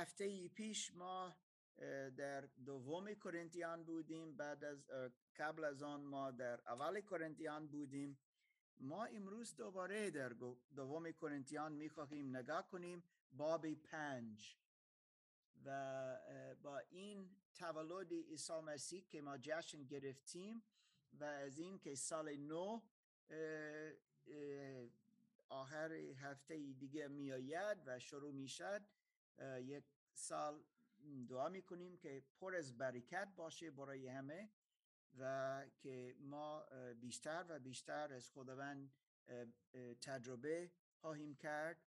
هفته پیش ما در دوم کرنتیان بودیم. بعد از قبل از آن ما در اول کرنتیان بودیم. ما امروز دوباره در دوم کرنتیان می‌خواهیم نگاه کنیم. باب پنج. و با این تولد عیسی مسیح که ما جشن گرفتیم و از این که سال نو آخر هفته دیگه میآید و شروع می‌شد یک سال دعا می‌کنیم که پر از برکت باشه برای همه و که ما بیشتر و بیشتر از خداوند تجربه خواهیم کرد.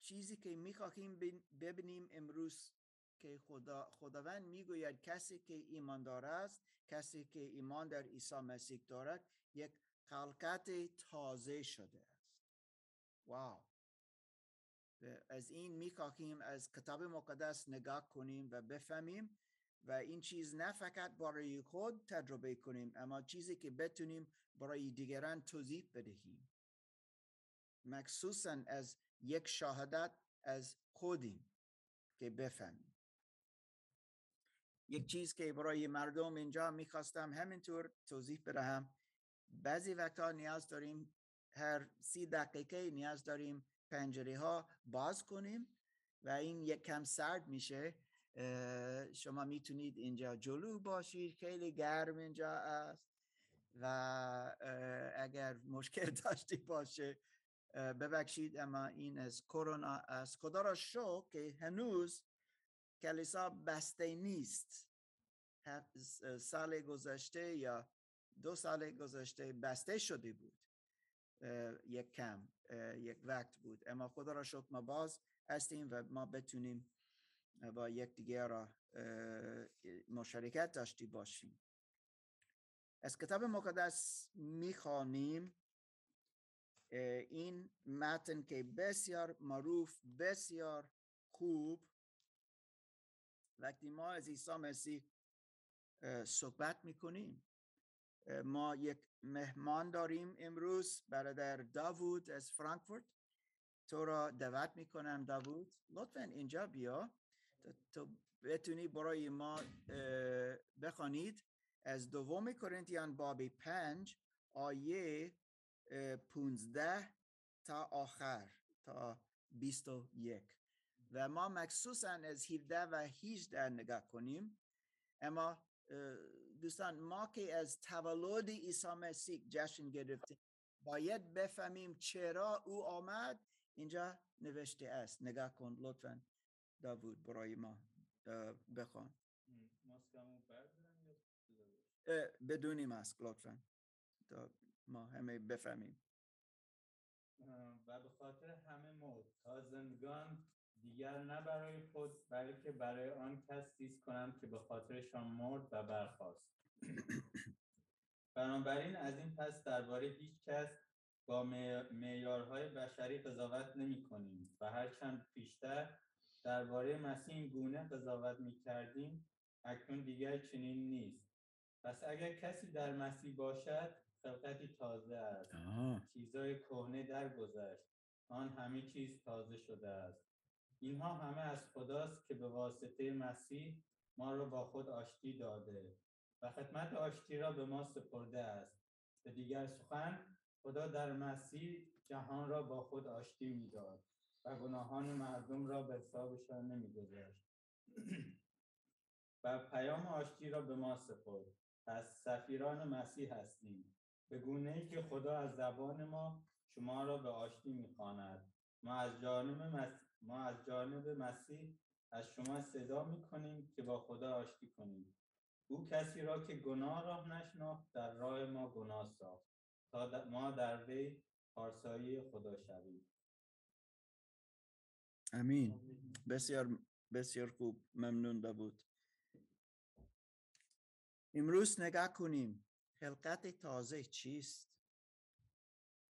چیزی که می‌خواهیم ببینیم امروز که خدا خداوند می‌گوید کسی که ایماندار است کسی که ایمان در عیسی مسیح دارد یک خلقت تازه شده است. واو! از این می‌خواهیم از کتاب مقدس نگاه کنیم و بفهمیم و این چیز نه فقط برای خود تجربه کنیم اما چیزی که بتونیم برای دیگران توضیح بدهیم. مخصوصا از یک شهادت از خودیم که بفهمیم. یک چیز که برای مردم اینجا می‌خواستم همینطور توضیح بدهم. بعضی وقتا نیاز داریم هر سی دقیقه نیاز داریم پنجره ها باز کنیم و این یک کم سرد میشه. شما می‌تونید اینجا جلو باشید خیلی گرم اینجا است و اگر مشکل داشتی باشه ببخشید اما این از کرونا است. خدا را شو که هنوز کلیسا بسته نیست. سال گذشته یا دو سال گذشته بسته شده بود. یک کم یک وقت بود. اما خدا را شکر ما باز هستیم و ما بتونیم با یک دیگر را مشارکت داشتی باشیم. از کتاب مقدس می‌خوانیم این متن که بسیار معروف بسیار خوب. وقتی ما از عیسی مسیح صحبت می‌کنیم ما یک مهمان داریم امروز برادر داوود از فرانکفورت. تو را دعوت می‌کنم داوود. لطفا اینجا بیا. تو بتونی برای ما بخوانید. از دوم کرنتیان باب پنج آیه پونزده تا آخر تا بیست و یک. و ما مخصوصا از 17 و 18 نگاه کنیم. اما دوستان ما که از تولد عیسی مسیح جشن گرفتیم باید بفهمیم چرا او آمد. اینجا نوشته است. نگاه کن لطفا. داوود برای ما. بخوان. بدونی ماسک لطفا. تا ما همه بفهمیم. و به خاطر همه موت تا زندگان دیگر نه برای خود بلکه برای آن کس کنم که به خاطرشان مرد و برخاست. بنابراین از این پس درباره هیچ کس با معیارهای بشری قضاوت نمی کنیم و هرچند پیشتر درباره مسیح گونه قضاوت می کردیم اکنون دیگر چنین نیست. پس اگر کسی در مسیح باشد خلقتی تازه است. چیزای کهنه درگذشت. آن همه چیز تازه شده است. اینها همه از خداست که به واسطه مسیح ما را با خود آشتی داده. و خدمت آشتی را به ما سپرده است. به دیگر سخن خدا در مسیح جهان را با خود آشتی می‌داد و گناهان مردم را به حسابشان نمیگذاشت. و پیام آشتی را به ما سپرد. پس سفیران مسیح هستیم. به گونه ای که خدا از زبان ما شما را به آشتی می‌خواند. ما از جانب مسیح ما از جانب مسیح از شما صدا می کنیم که با خدا آشتی کنیم. او کسی را که گناه راه نشناخت در راه ما گناه ساخت. تا ما در وی پارسایی خدا شویم. امین بسیار بسیار خوب. ممنون بود امروز نگاه کنیم. خلقت تازه چیست؟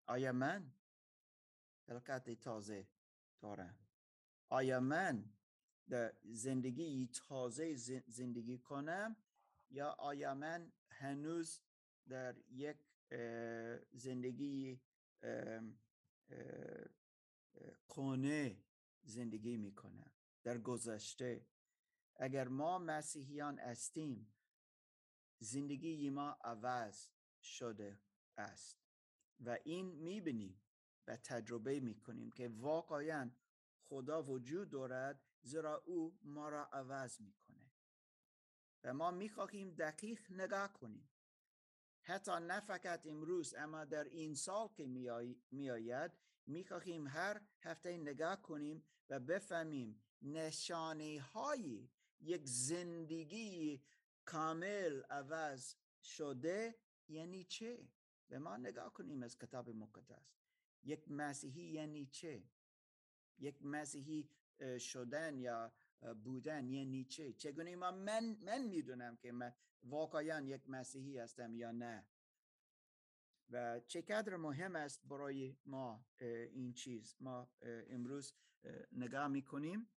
آیا من خلقت تازه دارم؟ آیا من در زندگی تازه زندگی کنم؟ یا آیا من هنوز در یک زندگی کنه زندگی می‌کنه در گذشته. اگر ما مسیحیان هستیم زندگی ما عوض شده است و این می‌بینیم و تجربه می‌کنیم که واقعا خدا وجود دارد زیرا او ما را عوض می‌کنه و ما می‌خواهیم دقیق نگاه کنیم. حتی نه فقط امروز اما در این سال که میآید می‌خواهیم هر هفته نگاه کنیم و بفهمیم نشانه های یک زندگی کامل عوض شده یعنی چه؟ به ما نگاه کنیم از کتاب مقدس. یک مسیحی یعنی چه؟ یک مسیحی شدن یا بودن یعنی چه چگونه ما من من می‌دونم که من واقعا یک مسیحی هستم یا نه. و چقدر مهم است برای ما این چیز. ما امروز نگاه می‌کنیم.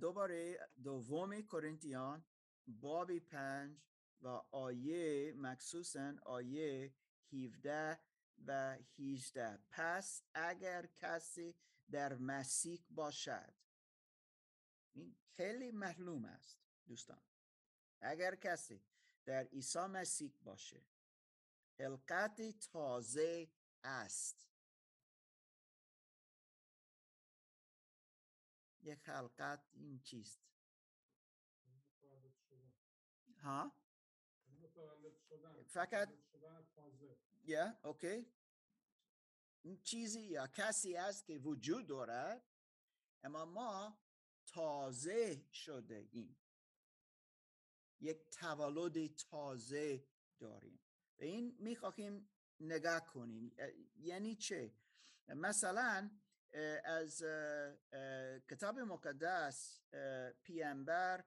دوباره دوم کرنتیان باب پنج و آیه مخصوصا آیه 17 و 18 پس اگر کسی در مسیح باشد این خیلی معلوم است دوستان. اگر کسی در عیسی مسیح باشه خلقت تازه است. یک خلقت این چیست؟ ها؟ فقط یا اوکی. این چیزی یا کسی است که وجود دارد اما ما تازه شده این یک تولد تازه داریم. به این می‌خواهیم نگاه کنیم. یعنی چه؟ مثلا از کتاب مقدس پیامبر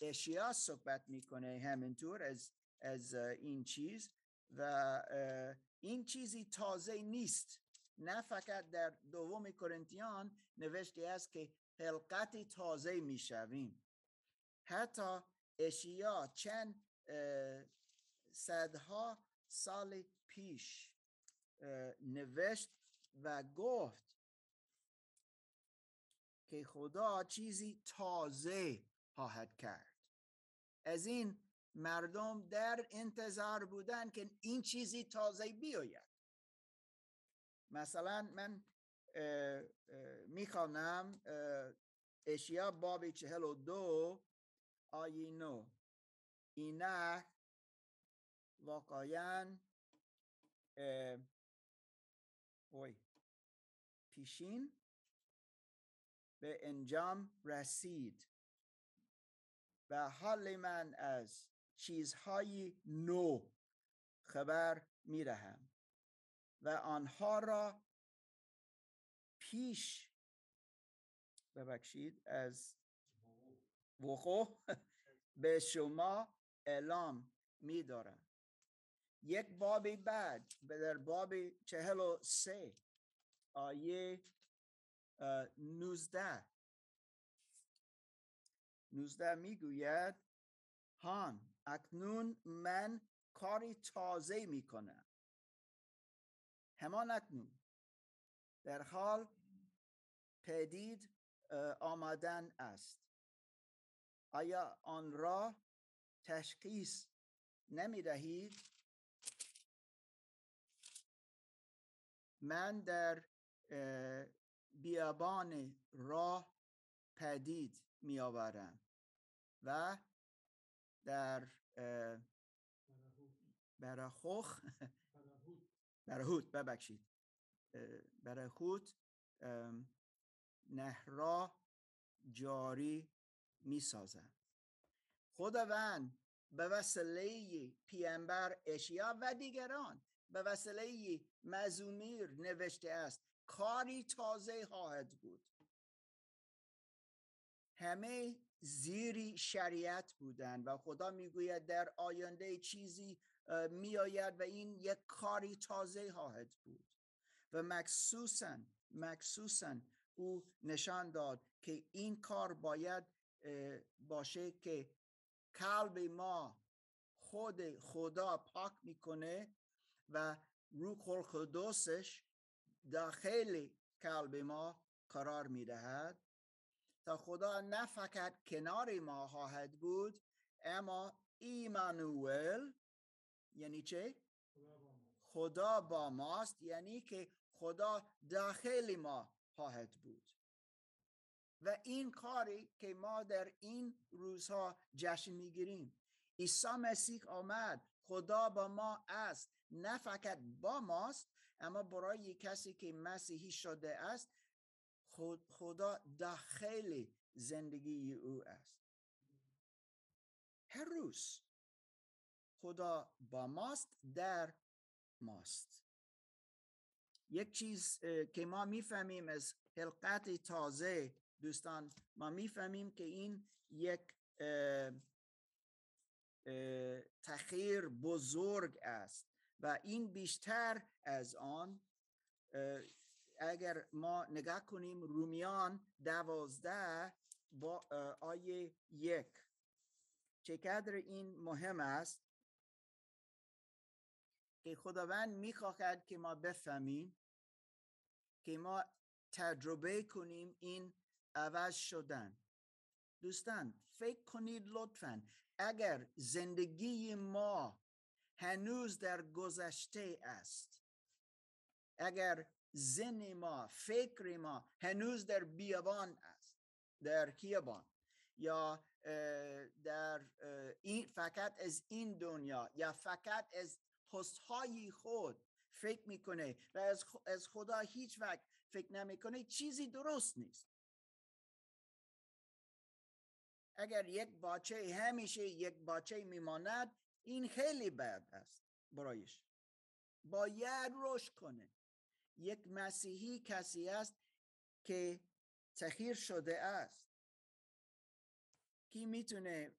اشیا صحبت می‌کنه همینطور از از این چیز و این چیزی تازه نیست. نه فقط در دوم کرنتیان نوشته است که خلقت تازه می‌شویم. حتی اشیا چند صدها سال پیش نوشت و گفت که خدا چیزی تازه خواهد کرد. از این مردم در انتظار بودن که این چیزی تازه بیاید. مثلا من می‌خوانم اشیا باب چهل و دو آیه نو. اینه واقعا اوی پیشین به انجام رسید. و حال من از چیزهای نو خبر می دهم و آنها را پیش ببخشید از وقوع به شما اعلام می دارم یک بابی بعد در باب چهل و سه آیه نوزده. نوزده می‌گوید هان اکنون من کاری تازه می‌کنم. همان اکنون. در حال پدید آمدن است. آیا آن را تشخیص نمی دهید؟ من در بیابان راه پدید می آورم و در برخوخ برهوت. ببخشید. برهوت نهرا جاری می سازم خداوند به وسیله پیامبر اشیا و دیگران به وسیله مزومیر نوشته است کاری تازه خواهد بود. همه زیری شریعت بودند و خدا می‌گوید در آینده چیزی میآید و این یک کاری تازه خواهد بود. و مخصوصا مخصوصا او نشان داد که این کار باید باشه که قلب ما خود خدا پاک می‌کنه و روح القدسش داخل قلب ما قرار می دهد تا خدا نه فقط کنار ما خواهد بود اما ایمانوئل یعنی چه؟ خدا با ماست یعنی که خدا داخل ما خواهد بود. و این کاری که ما در این روزها جشن می‌گیریم. عیسی مسیح آمد خدا با ما است نه فقط با ماست اما برای کسی که مسیحی شده است خدا داخل زندگی او است. هر روز خدا با ماست در ماست. یک چیز که ما می‌فهمیم از حلقت تازه دوستان ما می‌فهمیم که این یک تخیر بزرگ است و این بیشتر از آن اگر ما نگاه کنیم رومیان دوازده با آیه یک. چقدر این مهم است؟ که خداوند می‌خواهد که ما بفهمیم که ما تجربه کنیم این عوض شدن. دوستان فکر کنید لطفا اگر زندگی ما هنوز در گذشته است اگر زن ما فکر ما هنوز در بیابان است در کیابان یا در این فقط از این دنیا یا فقط از های خود فکر می‌کنه و از خدا هیچ وقت فکر نمی‌کنه چیزی درست نیست. اگر یک باچه همیشه یک باچه میماند این خیلی بد است برایش. باید رشد کنه. یک مسیحی کسی است که تخیر شده است. کی می‌تونه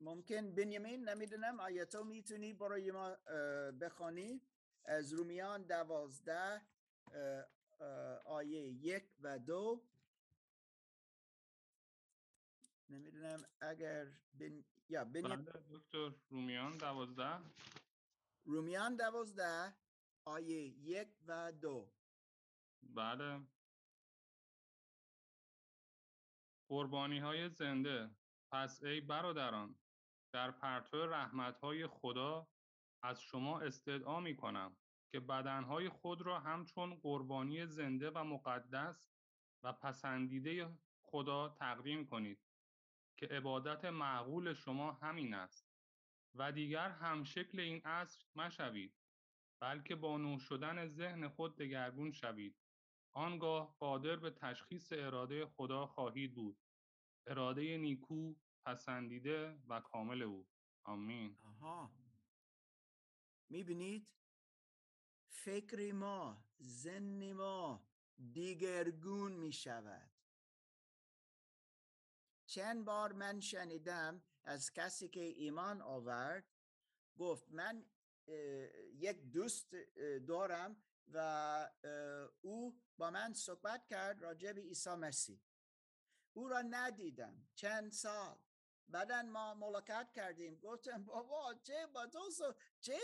ممکن بنیامین نمی‌دونم آیا تو می‌تونی برای ما بخوانی. از رومیان دوازده آیه یک و دو. نمی‌دونم اگر بن... یا بله دکتر رومیان دوازده. رومیان دوازده آیه یک و دو. بله. قربانی های زنده. پس ای برادران در پرتو رحمت های خدا از شما استدعا می کنم که بدنهای خود را همچون قربانی زنده و مقدس و پسندیده خدا تقدیم کنید که عبادت معقول شما همین است و دیگر هم شکل این عصر مشوید بلکه با نو شدن ذهن خود دگرگون شوید. آنگاه قادر به تشخیص اراده خدا خواهید بود. اراده نیکو پسندیده و کامل او. آمین. آها. می‌بینید؟ فکر ما زن ما دیگرگون می شود چند بار من شنیدم از کسی که ایمان آورد گفت من یک دوست دارم و او با من صحبت کرد راجع به عیسی مسیح. او را ندیدم. چند سال؟ بعدا ما ملاقات کردیم. گفتم بابا چه با تو چه؟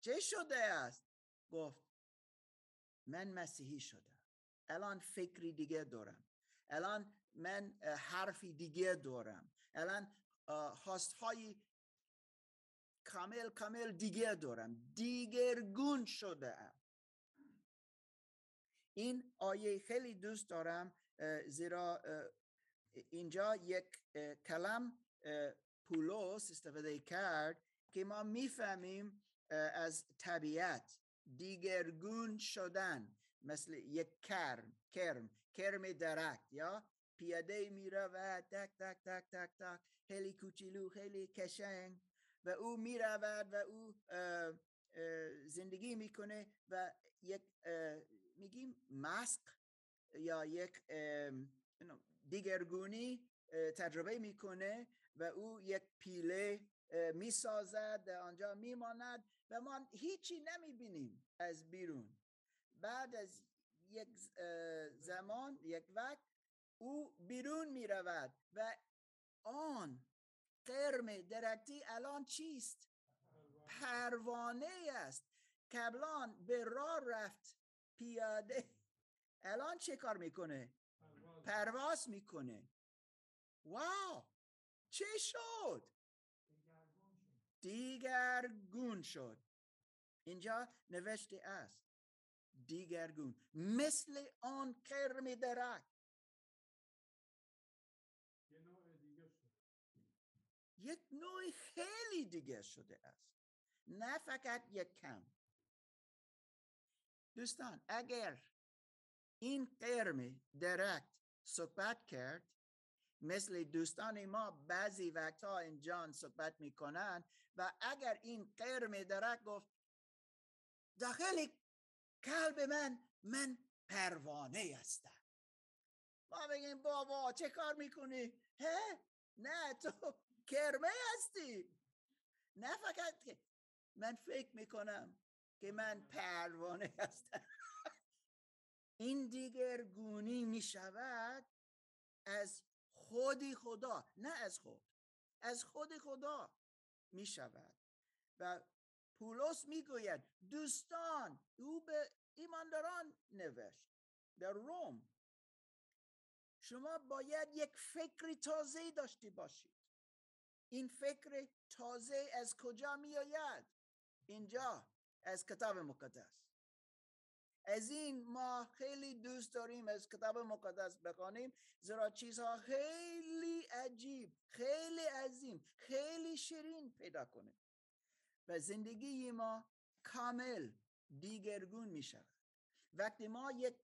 چه شده است؟ گفت من مسیحی شدم. الان فکری دیگه دارم. الان من حرفی دیگه دارم. الان های کامل کامل دیگه دارم. دیگرگون شده ام. این آیه خیلی دوست دارم زیرا اینجا یک کلم پولوس استفاده کرد که ما می‌فهمیم از طبیعت دیگرگون شدن مثل یک کرم کرم کرم درخت یا پیاده میره و تک تک تک تک تک خیلی کوچولو خیلی کشنگ و او می‌رود و او زندگی می‌کنه و یک میگیم ماسک یا یک دیگرگونی تجربه می‌کنه و او یک پیله می‌سازد آنجا میماند و ما هیچی نمی‌بینیم از بیرون. بعد از یک زمان یک وقت او بیرون می رود و آن قرم درکتی الان چیست؟ پروانه است. کبلان به راه رفت پیاده. الان چه کار می‌کنه؟ پرواز می‌کنه. واو! چه شد؟ دیگرگون شد. اینجا نوشته است. دیگرگون. مثل آن کرم درک. یک نوع خیلی دیگه شده است. نه فقط یک کم. دوستان اگر این قرم درکت صحبت کرد مثل دوستان ما بعضی وقتها اینجا صحبت می‌کنن و اگر این قرم درک گفت داخل قلب من من پروانه هستم ما بگیم بابا چه کار می‌کنی؟ هه؟ نه تو کرمه هستی نه فقط که من فکر می‌کنم که من پروانه هستم این دیگر گونی می شود از خودی خدا نه از خود. از خود خدا می شود و پولس می‌گوید دوستان او به ایمانداران نوشت در روم. شما باید یک فکری تازه داشته باشید. این فکر تازه از کجا می آید اینجا از کتاب مقدس. از این ما خیلی دوست داریم از کتاب مقدس بخوانیم زیرا چیزها خیلی عجیب خیلی عظیم خیلی شیرین پیدا کنیم و زندگی ما کامل دیگرگون می شود وقتی ما یک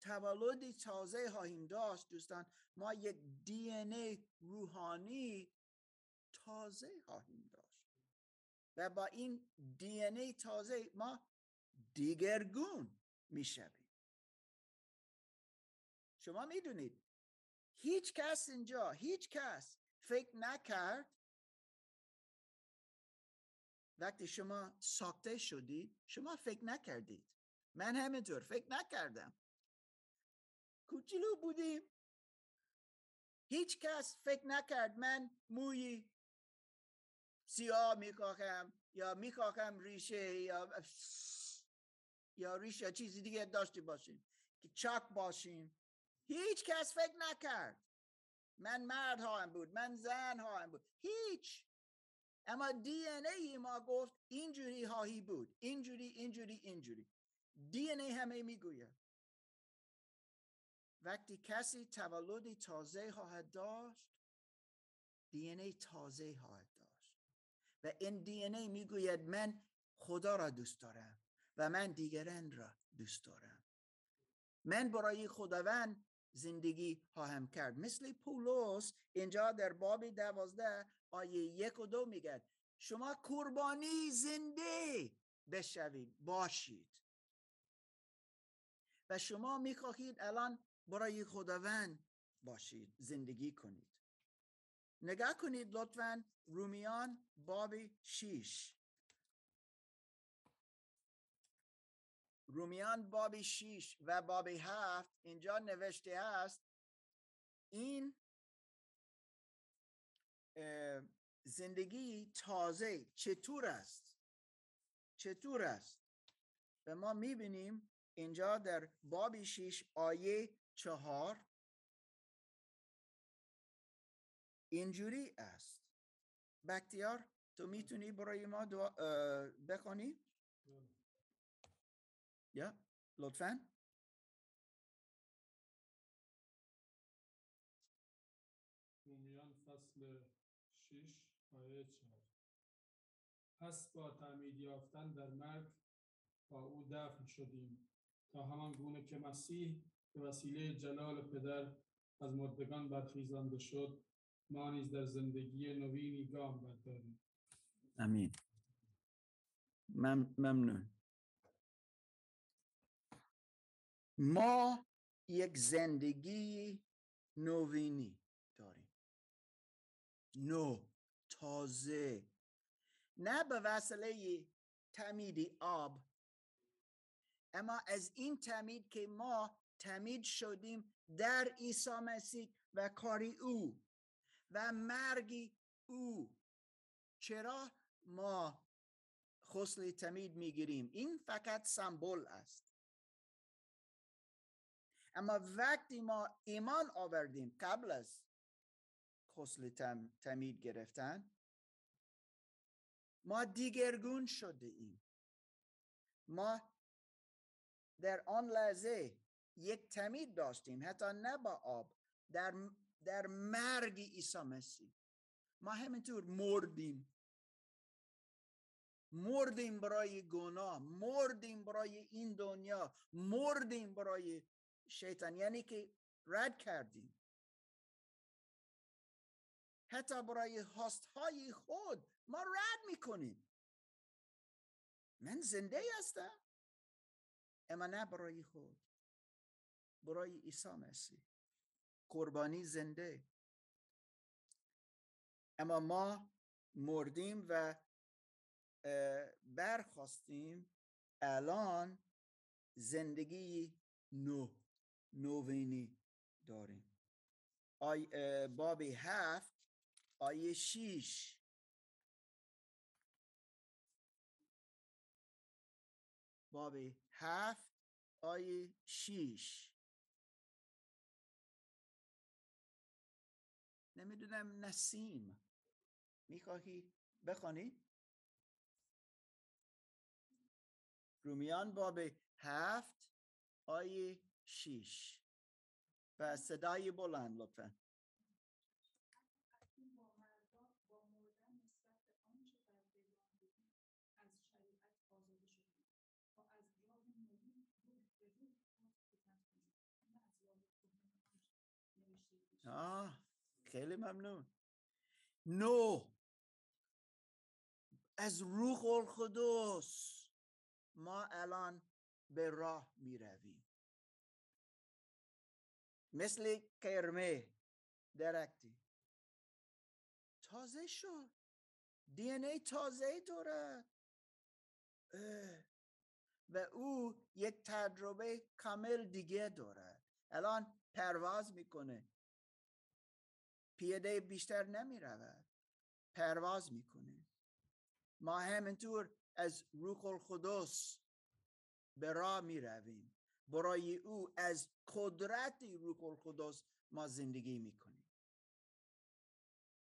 تولد تازه خواهیم داشت دوستان ما یک دی ای روحانی تازه خواهیم داشت. و با این دی ای تازه ما دیگرگون می شویم شما می‌دونید هیچ کس اینجا هیچ کس فکر نکرد وقتی شما ساخته شدید شما فکر نکردید. من همینطور فکر نکردم. کوچولو بودیم. هیچ کس فکر نکرد من موی سیاه میکاخم یا میکاخم ریشه یا یا ریشه چیزی دیگه داشته باشیم که چاک باشیم. هیچ کس فکر نکرد. من مرد هم بود من زن هم بود. هیچ. اما دی ای ما گفت اینجوری هایی بود. اینجوری اینجوری اینجوری. دی ای همه می‌گوید. وقتی کسی تولد تازه خواهد داشت دی ای تازه خواهد داشت. و این دی ای می‌گوید من خدا را دوست دارم. و من دیگران را دوست دارم. من برای خداوند زندگی خواهم کرد. مثل پولس اینجا در باب دوازده آیه یک و دو میگه شما قربانی زنده بشوید باشید. و شما می‌خواهید الان برای خداوند باشید زندگی کنید. نگاه کنید لطفا رومیان باب شیش. رومیان باب شیش و باب هفت اینجا نوشته است این زندگی تازه چطور است؟ چطور است؟ و ما می‌بینیم اینجا در باب شیش آیه چهار اینجوری است. بکتیار تو می‌تونی برای ما بخونی؟ یا لطفا رومیان فصل 6 آیه 4 پس با تعمید یافتن در مرگ با او دفن شدیم تا همان گونه که مسیح به وسیله جلال پدر از مردگان برخیزانده شد ما نیز در زندگی نوینی گام برداریم. امین. مم ممنون. ما یک زندگی نوینی داریم. نو تازه. نه به وسیله تمید آب. اما از این تمید که ما تمید شدیم در عیسی مسیح و کاری او و مرگی او. چرا؟ ما خسل تمید می‌گیریم. این فقط سمبل است. اما وقتی ما ایمان آوردیم قبل از خسل تم، تمید گرفتن ما دیگرگون شده ایم. ما در آن لحظه یک تمید داشتیم حتی نه با آب در, در مرگ عیسی مسیح. ما همینطور مردیم. مردیم برای گناه مردیم برای این دنیا مردیم برای شیطان یعنی که رد کردیم. حتی برای هاست های خود ما رد می‌کنیم. من زنده هستم. اما نه برای خود. برای عیسی مسیح. قربانی زنده. اما ما مردیم و برخواستیم الان زندگی نو. نوینی داریم. آی باب هفت آیه شیش. باب هفت آیه شیش. نمی‌دونم نسیم. می‌خواهی بخوانی؟ رومیان باب هفت آیه شیش. و صدای بلند لطفا. آه خیلی ممنون. نو از روح القدس ما الان به راه می رویم مثل کرمه درکتی تازه شد. دی ای تازه دارد و او یک تجربه کامل دیگه دارد. الان پرواز می‌کنه. پیاده بیشتر نمی رود پرواز می‌کنه. ما همینطور از روح القدس به راه می رویم برای او از قدرت روح القدس ما زندگی می کنیم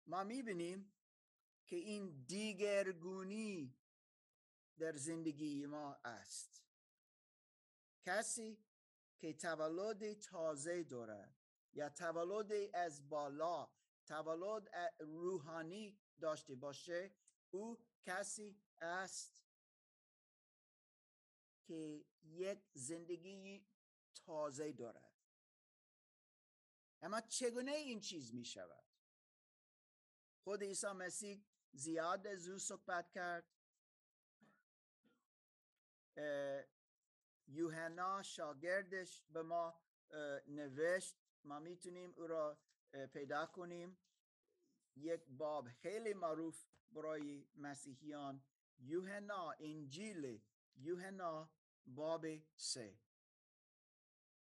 ما می بینیم که این دیگرگونی در زندگی ما است. کسی که تولد تازه دارد یا تولد از بالا تولد روحانی داشته باشه او کسی است. که یک زندگی تازه دارد. اما چگونه این چیز می شود؟ خود عیسی مسیح زیاد از او صحبت کرد. یوحنا شاگردش به ما نوشت ما می‌تونیم او را پیدا کنیم. یک باب خیلی معروف برای مسیحیان. یوحنا انجیل یوحنا باب سه.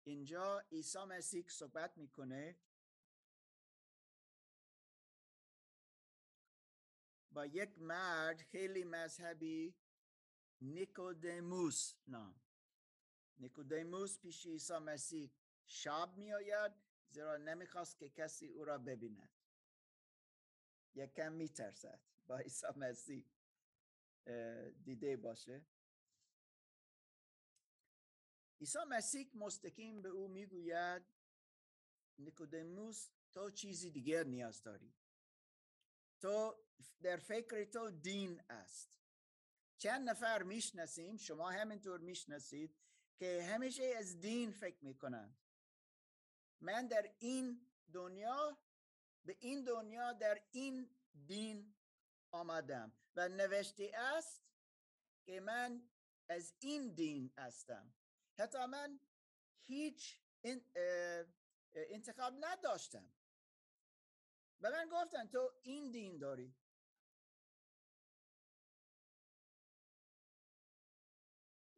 اینجا عیسی مسیح صحبت می‌کنه. با یک مرد خیلی مذهبی نیکودیموس نام. نیکودیموس پیش عیسی مسیح شاب می آید زیرا نمی‌خواست که کسی او را ببیند. یکم میترسد. با عیسی مسیح دیده باشه. عیسی مسیح مستقیم به او می‌گوید نیکودموس تو چیزی دیگر نیاز داری. تو در فکر تو دین است. چند نفر می‌شناسیم شما همینطور می‌شناسید که همیشه از دین فکر می‌کنند. من در این دنیا به این دنیا در این دین آمدم و نوشته است که من از این دین هستم. حتی من هیچ انتخاب نداشتم. به من گفتن تو این دین داری.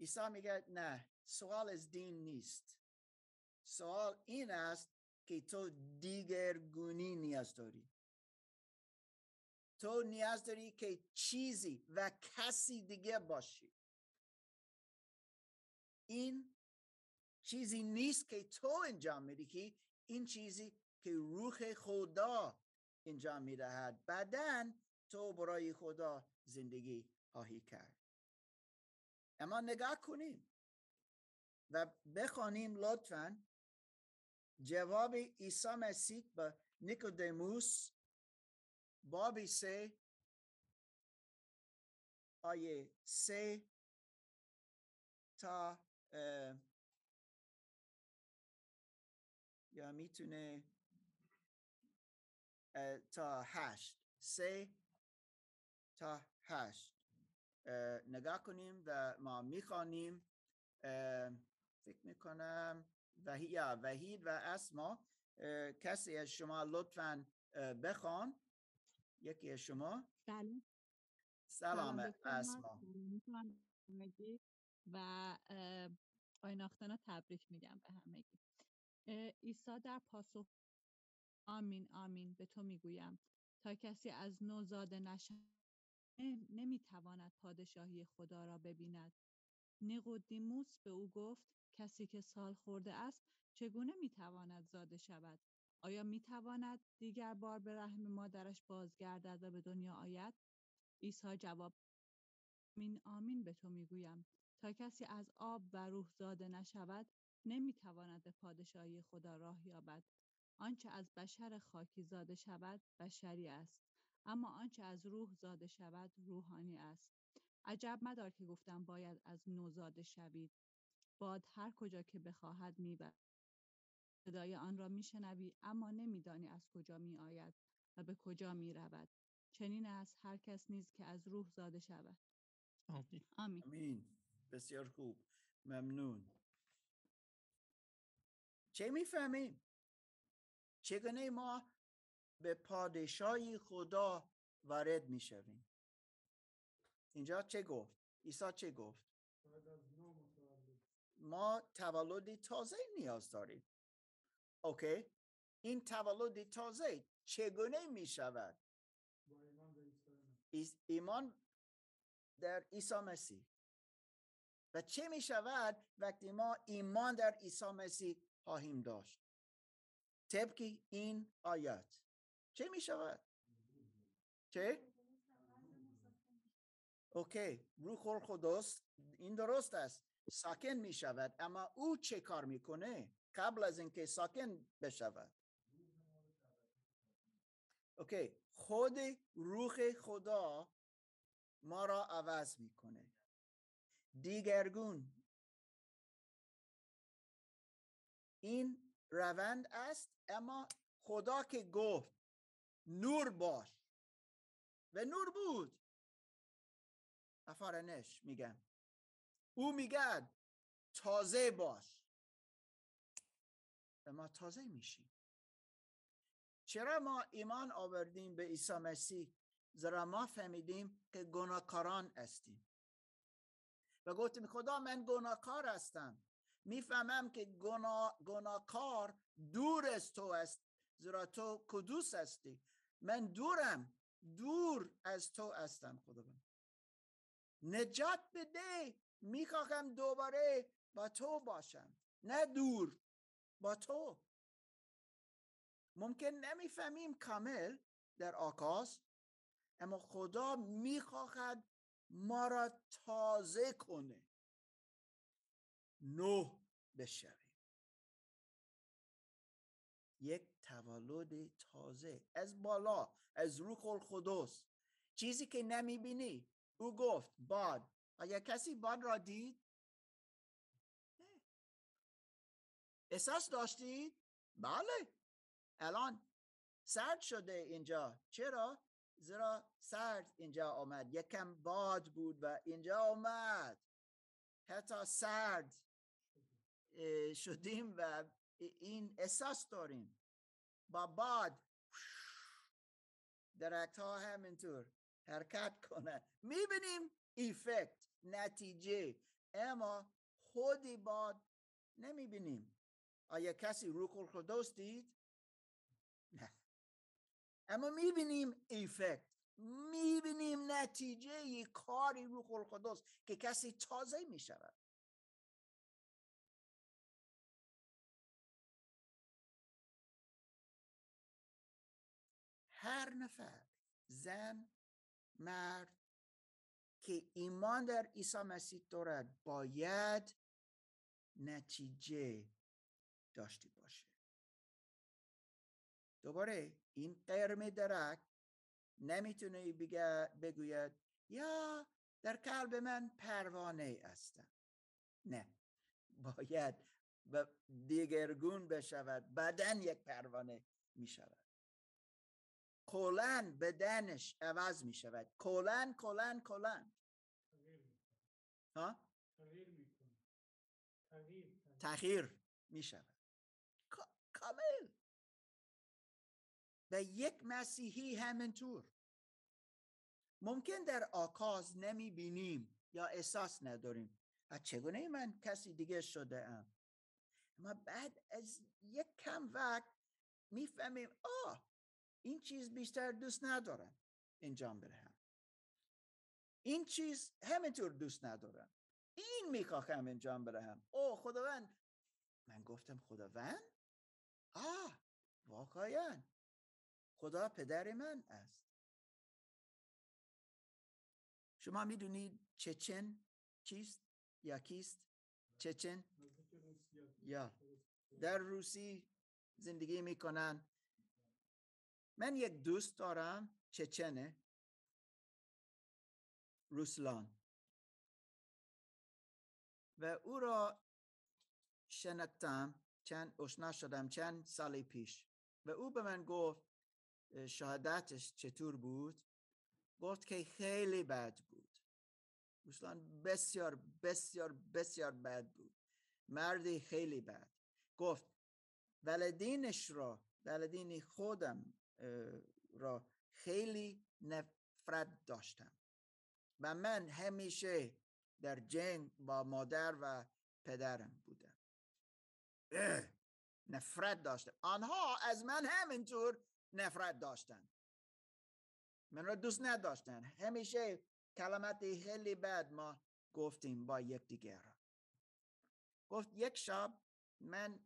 عیسی میگه نه سوال از دین نیست. سوال این است که تو دیگرگونی نیاز داری. تو نیاز داری که چیزی و کسی دیگه باشی. این چیزی نیست که تو انجام میدی این چیزی که روح خدا انجام می‌دهد. بعدا تو برای خدا زندگی خواهی کرد. اما نگاه کنیم و بخوانیم لطفا جواب عیسی مسیح به نیکودیموس بابی سه آیه سه تا یا می‌تونه تا هشت. سه تا هشت. اه، نگاه کنیم و ما می‌خوانیم. فکر می‌کنم یا وحید و اسما کسی از شما لطفا بخوان. یکی از شما. بله. سلام اسما. سلام همگی. و اه، آیناختنا تبریک میگم به همگی. اه، عیسی در پاسخ آمین آمین به تو می‌گویم. تا کسی از نو زاده نشود نمی‌تواند پادشاهی خدا را ببیند. نیقودیموس به او گفت کسی که سال خورده است چگونه می‌تواند زاده شود؟ آیا می‌تواند دیگر بار به رحم مادرش بازگردد و به دنیا آید؟ عیسی جواب آمین آمین به تو می‌گویم. تا کسی از آب و روح زاده نشود نمی‌تواند به پادشاهی خدا راه یابد. آنچه از بشر خاکی زاده شود بشری است. اما آنچه از روح زاده شود روحانی است. عجب مدار که گفتم باید از نو زاده شوید. باد هر کجا که بخواهد می‌برد. صدای آن را میشنوی اما نمیدانی از کجا میآید و به کجا می‌رود. چنین است هر کس نیز که از روح زاده شود. آمین. آمین. امین بسیار خوب. ممنون. چه می‌فهمیم؟ چگونه ما به پادشاهی خدا وارد می‌شویم؟ اینجا چه گفت؟ عیسی چه گفت؟ ما تولد تازه نیاز داریم. اوکی؟ این تولد تازه چگونه می شود ایمان در عیسی مسیح. و چه می شود وقتی ما ایمان در عیسی مسیح خواهیم داشت. طبق این آیات چه می شود؟ چه؟ اوکی روح القدس این درست است. ساکن می شود اما او چه کار می‌کنه قبل از اینکه ساکن بشود. اوکی خود روح خدا ما را عوض می‌کنه دیگرگون این روند است اما خدا که گفت نور باش. و نور بود. افارنش میگم. او میگه تازه باش. و ما تازه میشیم. چرا ما ایمان آوردیم به عیسی مسیح؟ زیرا ما فهمیدیم که گناهکاران هستیم. و گفتیم خدا من گناهکار هستم. می‌فهمم که گناه گناهکار دور از تو است زیرا تو قدوس هستی. من دورم دور از تو هستم خداوند. نجات بده می‌خواهم دوباره با تو باشم. نه دور با تو. ممکن نمی‌فهمیم کامل در آغاز اما خدا می‌خواهد ما را تازه کنه. نو بشویم یک تولد تازه از بالا از روح القدس. چیزی که نمی‌بینی. او گفت باد. آیا کسی باد را دید؟ نه. احساس داشتید؟ بله. الان سرد شده اینجا. چرا؟ زیرا سرد اینجا آمد. یکم باد بود و اینجا آمد. حتی سرد. شدیم و این احساس داریم. با باد درخت ها همینطور حرکت کنه می‌بینیم ایفکت نتیجه. اما خودی باد نمی‌بینیم. آیا کسی روح القدس دید؟ نه. اما می‌بینیم ایفکت می‌بینیم نتیجه کاری روح القدس که کسی تازه می‌شود. هر نفر زن مرد که ایمان در عیسی مسیح دارد باید نتیجه داشته باشه. دوباره این قرم درک نمی‌تونه بگوید یا در قلب من پروانه هستم. نه. باید دیگرگون بشود. بدن یک پروانه می شود کلن بدنش عوض می شود. کلن کلن کلن. ها؟ تغییر می شود. کامل. و یک مسیحی همینطور. ممکن در آکاز نمی بینیم یا احساس نداریم. چگونه من کسی دیگه شده ام؟ اما بعد از یک کم وقت می‌فهمیم آه این چیز بیشتر دوست ندارم انجام بدهم این چیز همینطور دوست ندارم این می‌خواهم انجام بدهم او خداوند. من گفتم خداوند؟ آه واقعا. خدا پدر من است. شما می‌دونید چچن چیست؟ یا کیست؟ چچن؟ یا. در روسی زندگی می‌کنن. من یک دوست دارم چچنه روسلان. و او را شناختم چند اشنا شدم چند سال پیش. و او به من گفت شهادتش چطور بود؟ گفت که خیلی بد بود. روسلان بسیار بسیار بسیار بد بود. مردی خیلی بد. گفت ولدینش را ولدین خودم را خیلی نفرت داشتم. و من همیشه در جنگ با مادر و پدرم بودم. نفرت داشتم. آنها از من همینطور نفرت داشتن من را دوست نداشتن همیشه کلمات خیلی بد ما گفتیم با یکدیگر گفت یک شب من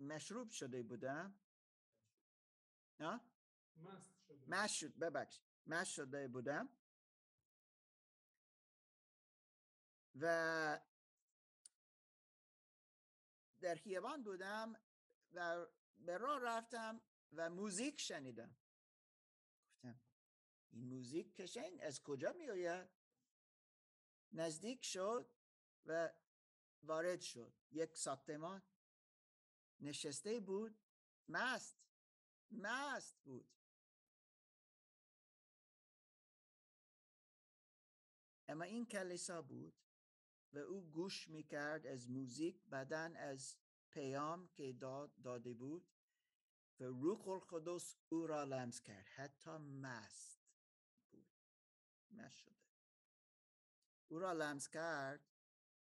مشروب شده بودم. نه؟ مست شد ببخش. مست شده بودم. و در خیابان بودم و به راه رفتم و موزیک شنیدم. گفتم این موزیک کشنگ از کجا می آید نزدیک شد و وارد شد. یک ساختمان نشسته بود. مست. مست بود. اما این کلیسا بود و او گوش می‌کرد از موزیک بدن از پیام که داد داده بود و روح القدس او را لمس کرد. حتی مست بود. مست شده. او را لمس کرد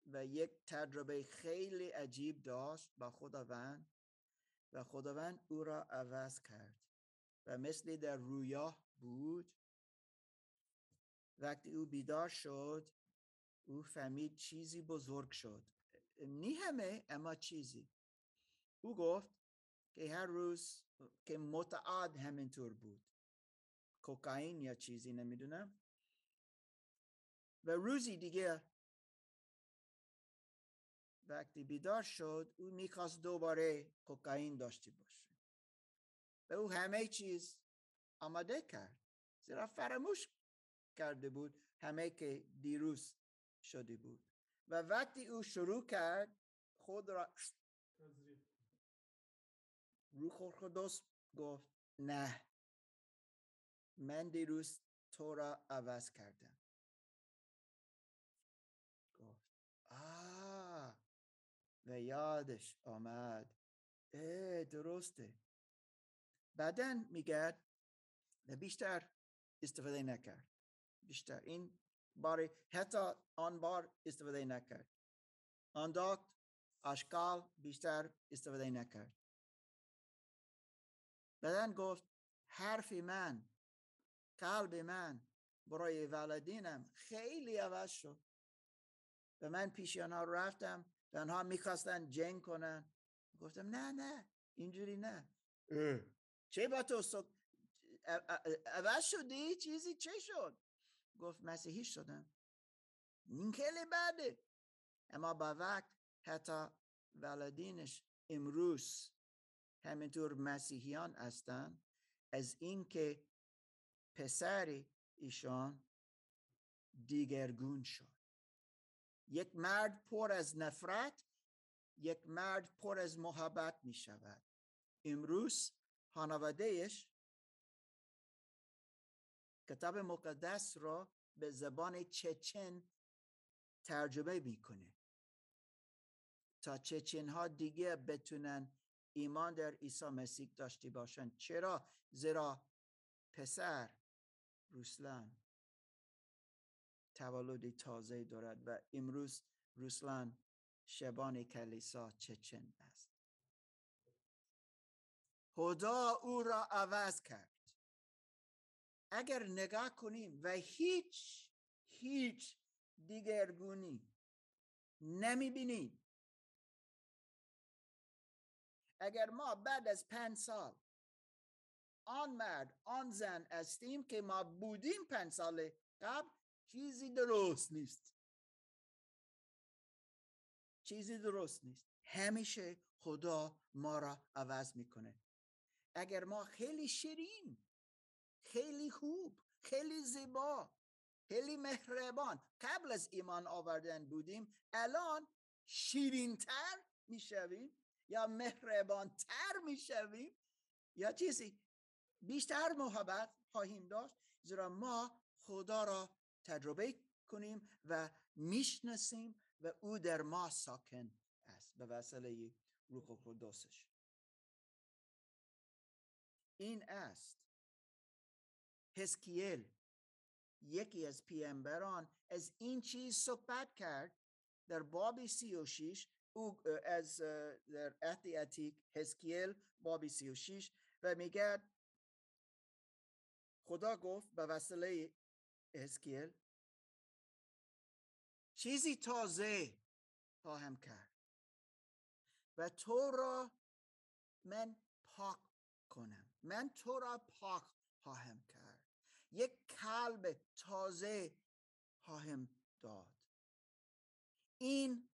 و یک تجربه خیلی عجیب داشت با خداوند. و خداوند او را عوض کرد و مثل در رویاه بود. وقتی او بیدار شد او فهمید چیزی بزرگ شد. نی همه اما چیزی. او گفت که هر روز که متعاد همینطور بود. کوکائین یا چیزی نمی‌دونم. و روزی دیگه وقتی بیدار شد او می‌خواست دوباره کوکائین داشته باشه. و او همه چیز آماده کرد زیرا فراموش کرده بود همه که دیروز شده بود. و وقتی او شروع کرد خود را روح القدس گفت نه من دیروز تو را عوض کردم گفت آه و یادش آمد. اه درسته. بعدا میگه و بیشتر استفاده نکرد. بیشتر. این بار حتی آن بار استفاده نکرد. آن اشکال بیشتر استفاده نکرد. بعدا گفت حرف من قلب من برای والدینم خیلی عوض شد. و من پیش آنها رفتم و آنها می‌خواستن جنگ کنن. گفتم نه نه اینجوری نه. چه با تو سک... عوض شدی؟ چیزی؟ چه شد؟ گفت مسیحی شدم. این خیلی بده. اما با وقت حتی والدینش امروز همینطور مسیحیان هستند از اینکه پسر ایشان دیگرگون شد. یک مرد پر از نفرت یک مرد پر از محبت می شود امروز خانوادهش کتاب مقدس را به زبان چچن ترجمه می‌کنه. تا چچن ها دیگه بتونن ایمان در عیسی مسیح داشته باشند چرا؟ زیرا پسر روسلان تولد تازه دارد و امروز روسلان شبان کلیسا چچن است. خدا او را عوض کرد. اگر نگاه کنیم و هیچ هیچ دیگرگونی نمی بینیم اگر ما بعد از پنج سال آن مرد آن زن استیم که ما بودیم پنج سال قبل چیزی درست نیست. چیزی درست نیست. همیشه خدا ما را عوض می‌کنه. اگر ما خیلی شیرین خیلی خوب خیلی زیبا خیلی مهربان قبل از ایمان آوردن بودیم الان شیرینتر می‌شویم یا مهربانتر می‌شویم یا چیزی بیشتر محبت خواهیم داشت زیرا ما خدا را تجربه کنیم و می‌شناسیم و او در ما ساکن است. به وسیله روح القدسش این است. هسکیل یکی از پیامبران از این چیز صحبت کرد. در باب سی و شیش او از در عهد عتیق هسکیل باب سی و شیش و میگه خدا گفت به وسیله هسکیل چیزی تازه خواهم کرد و تو را من پاک کنم. من تو را پاک خواهم کرد. یک کلب تازه خواهم داد. این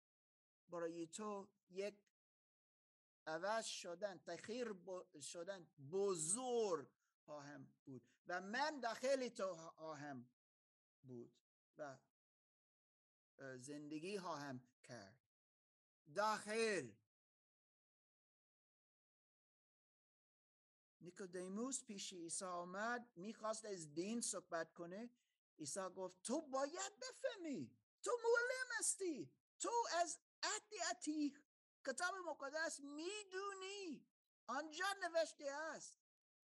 برای تو یک عوض شدن تخیر شدن بزرگ خواهم بود و من داخل تو خواهم بود و زندگی خواهم کرد. داخل! نیکودیموس پیش عیسی آمد می‌خواست از دین صحبت کنه. عیسی گفت تو باید بفهمی تو معلم هستی تو از عهد عتیق کتاب مقدس می‌دونی آنجا نوشته است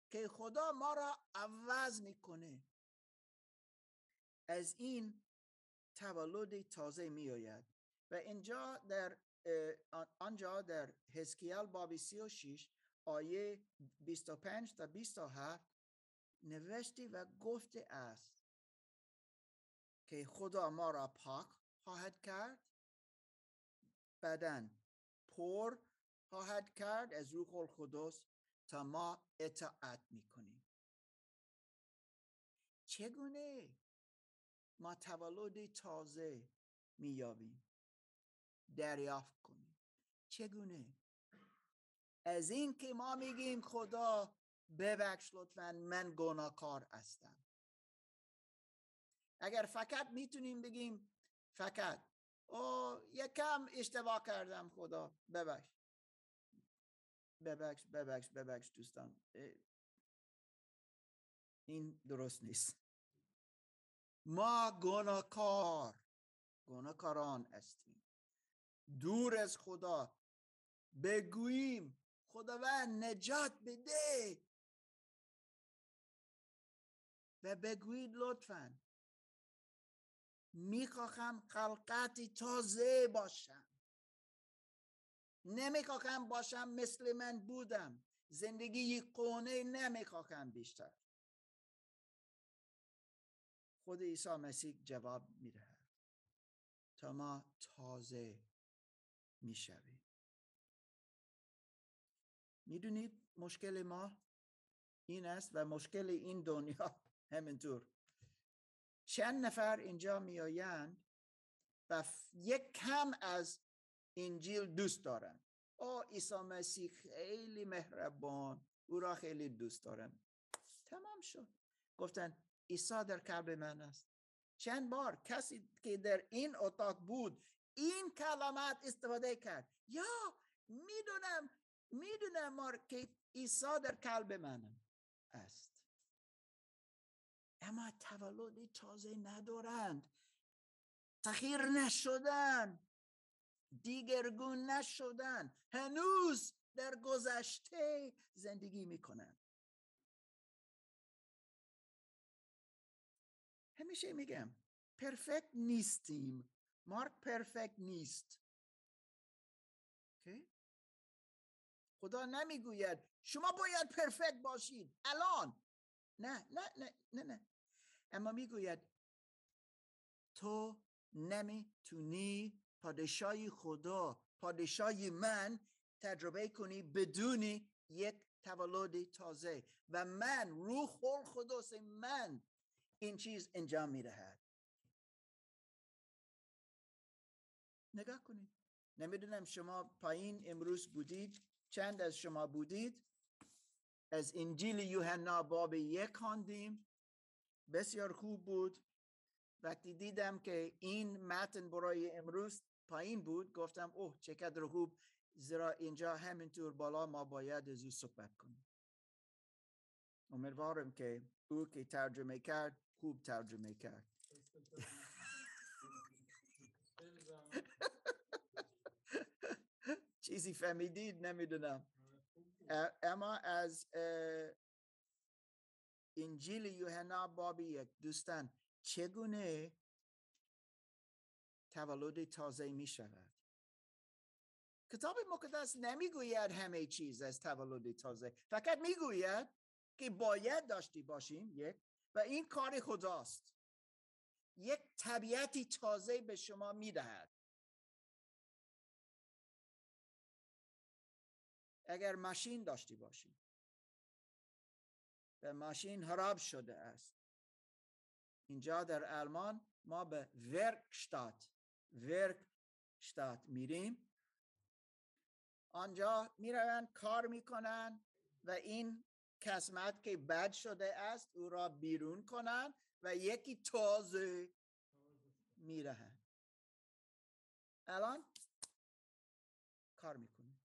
که خدا ما را عوض می‌کنه. از این تولد تازه می آید و اینجا در آنجا در حزکیال باب 36 آیه 25 تا 27 نوشته و گفته است که خدا ما را پاک خواهد کرد بدن پر خواهد کرد از روح القدس تا ما اطاعت می‌کنیم. چگونه؟ ما تولد تازه میابیم دریافت کنیم. چگونه؟ از این که ما میگیم خدا ببخش لطفا من گناهکار هستم. اگر فقط می‌تونیم بگیم فقط او یکم اشتباه کردم خدا ببخش. ببخش ببخش ببخش دوستان. این درست نیست. ما گناهکار گناهکاران هستیم. دور از خدا بگوییم خداوند نجات بده. و بگویید لطفا می‌خواهم خلقتی تازه باشم. نمی‌خواهم باشم مثل من بودم. زندگی قونه نمی‌خواهم بیشتر. خود عیسی مسیح جواب می‌دهد. تا ما تازه می‌شویم. می‌دونید مشکل ما این است و مشکل این دنیا همینطور. چند نفر اینجا میآیند و یک کم از انجیل دوست دارن او عیسی مسیح خیلی مهربان او را خیلی دوست دارم. تمام شد. گفتن عیسی در قلب من است. چند بار کسی که در این اتاق بود این کلمات استفاده کرد. یا می‌دونم می‌دونم مار که عیسی در قلب من است. اما تولدی تازه ندارند. تخیر نشدن. دیگرگون نشدن. هنوز در گذشته زندگی می‌کنن همیشه میگم. پرفکت نیستیم. مارک پرفکت نیست. Okay? خدا نمی‌گوید. شما باید پرفکت باشید. الان. نه نه نه نه نه. اما می‌گوید تو نمی‌تونی پادشاهی خدا پادشاهی من تجربه کنی بدون یک تولد تازه. و من روح القدس من این چیز انجام می‌دهد. نگاه کنید. نمی‌دونم شما پایین امروز بودید. چند از شما بودید؟ از انجیل یوحنا باب یک خواندیم. بسیار خوب بود. وقتی دیدم که این متن برای امروز پایین بود گفتم اوه چقدر خوب. زیرا اینجا همینطور بالا ما باید از او صحبت کنیم. امیدوارم که او که ترجمه کرد خوب ترجمه کرد. چیزی فهمیدید؟ نمی‌دونم. اما از انجیل یوحنا باب یک. دوستان چگونه تولد تازه می شود؟ کتاب مقدس نمی‌گوید همه چیز از تولد تازه. فقط می‌گوید که باید داشتی باشیم. یک. و این کار خداست. یک طبیعتی تازه به شما می‌دهد. اگر ماشین داشتی باشی. و ماشین خراب شده است. اینجا در آلمان ما به ورکشتات ورکشتات میریم. آنجا می‌روند کار می‌کنن و این قسمت که بد شده است او را بیرون کنن و یکی تازه میرهن. الان کار می‌کنیم.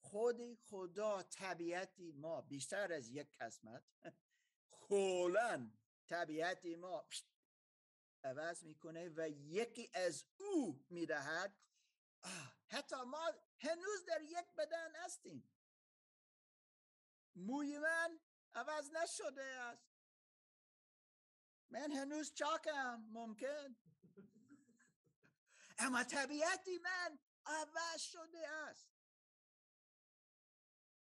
خود خدا طبیعتی ما بیشتر از یک قسمت کلا طبیعتی ما عوض می‌کنه و یکی از او می‌دهد حتی ما هنوز در یک بدن هستیم. موی من عوض نشده است. من هنوز چاکم ممکن. اما طبیعتی من عوض شده است.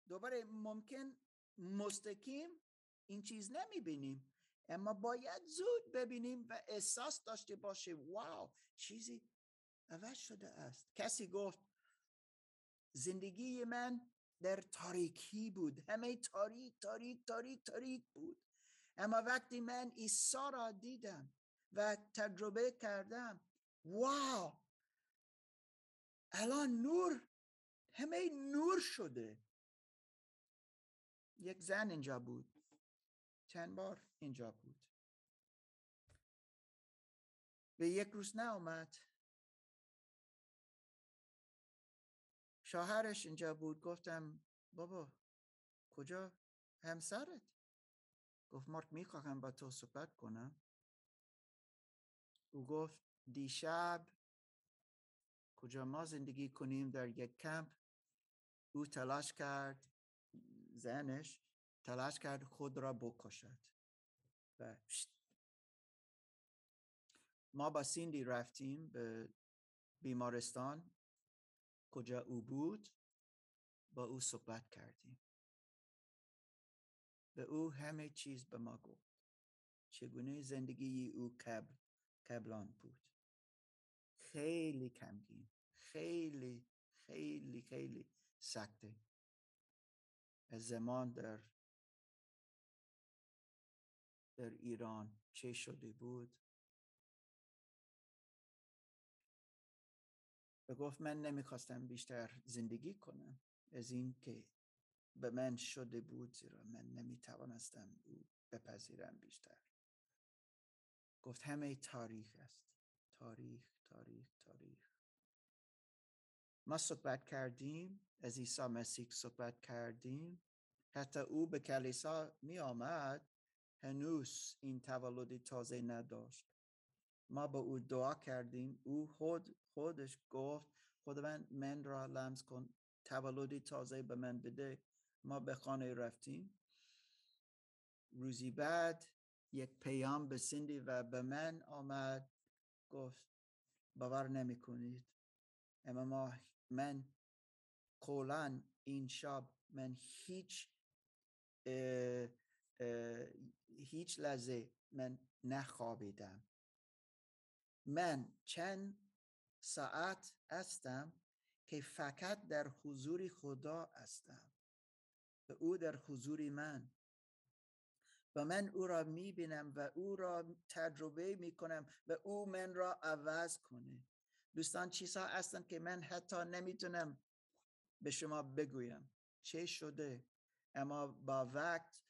دوباره ممکن مستقیم این چیز نمی بینیم اما باید زود ببینیم و احساس داشته باشه واو چیزی عوض شده است. کسی گفت زندگی من در تاریکی بود. همه تاریک تاریک تاریک تاریک بود. اما وقتی من عیسی را دیدم و تجربه کردم واو! الان نور همه نور شده. یک زن اینجا بود. چند بار اینجا بود. به یک روز اومد شوهرش اینجا بود؟ گفتم بابا کجا؟ همسرت؟ گفت مارک می‌خواهم با تو صحبت کنم. او گفت دیشب کجا ما زندگی کنیم در یک کمپ؟ او تلاش کرد زنش تلاش کرد خود را بکشد. و ما با سیندی رفتیم به بیمارستان. کجا او بود با او صحبت کردیم. به او همه چیز به ما گفت. چگونه زندگی او قبل قبلان بود. خیلی کمگین خیلی خیلی خیلی سخته. زمان در در ایران چه شده بود؟ و گفت من نمی‌خواستم بیشتر زندگی کنم. از این که به من شده بود زیرا من نمی‌توانستم او بپذیرم بیشتر. گفت همه تاریخ است. تاریخ تاریخ تاریخ. ما صحبت کردیم از عیسی مسیح صحبت کردیم. حتی او به کلیسا می آمد هنوز این تولد تازه نداشت. ما به او دعا کردیم. او خود خودش گفت خداوند من را لمس کن تولدی تازه به من بده ما به خانه رفتیم. روزی بعد یک پیام به سندی و به من آمد گفت باور نمی کنید اما ما من قولا این شب من هیچ هیچ لحظه من نخوابیدم. من چند ساعت هستم که فقط در حضور خدا هستم و او در حضور من. و من او را می بینم و او را تجربه می کنم و او من را عوض کنه. دوستان چیزها هستند که من حتی نمی‌تونم به شما بگویم. چه شده؟ اما با وقت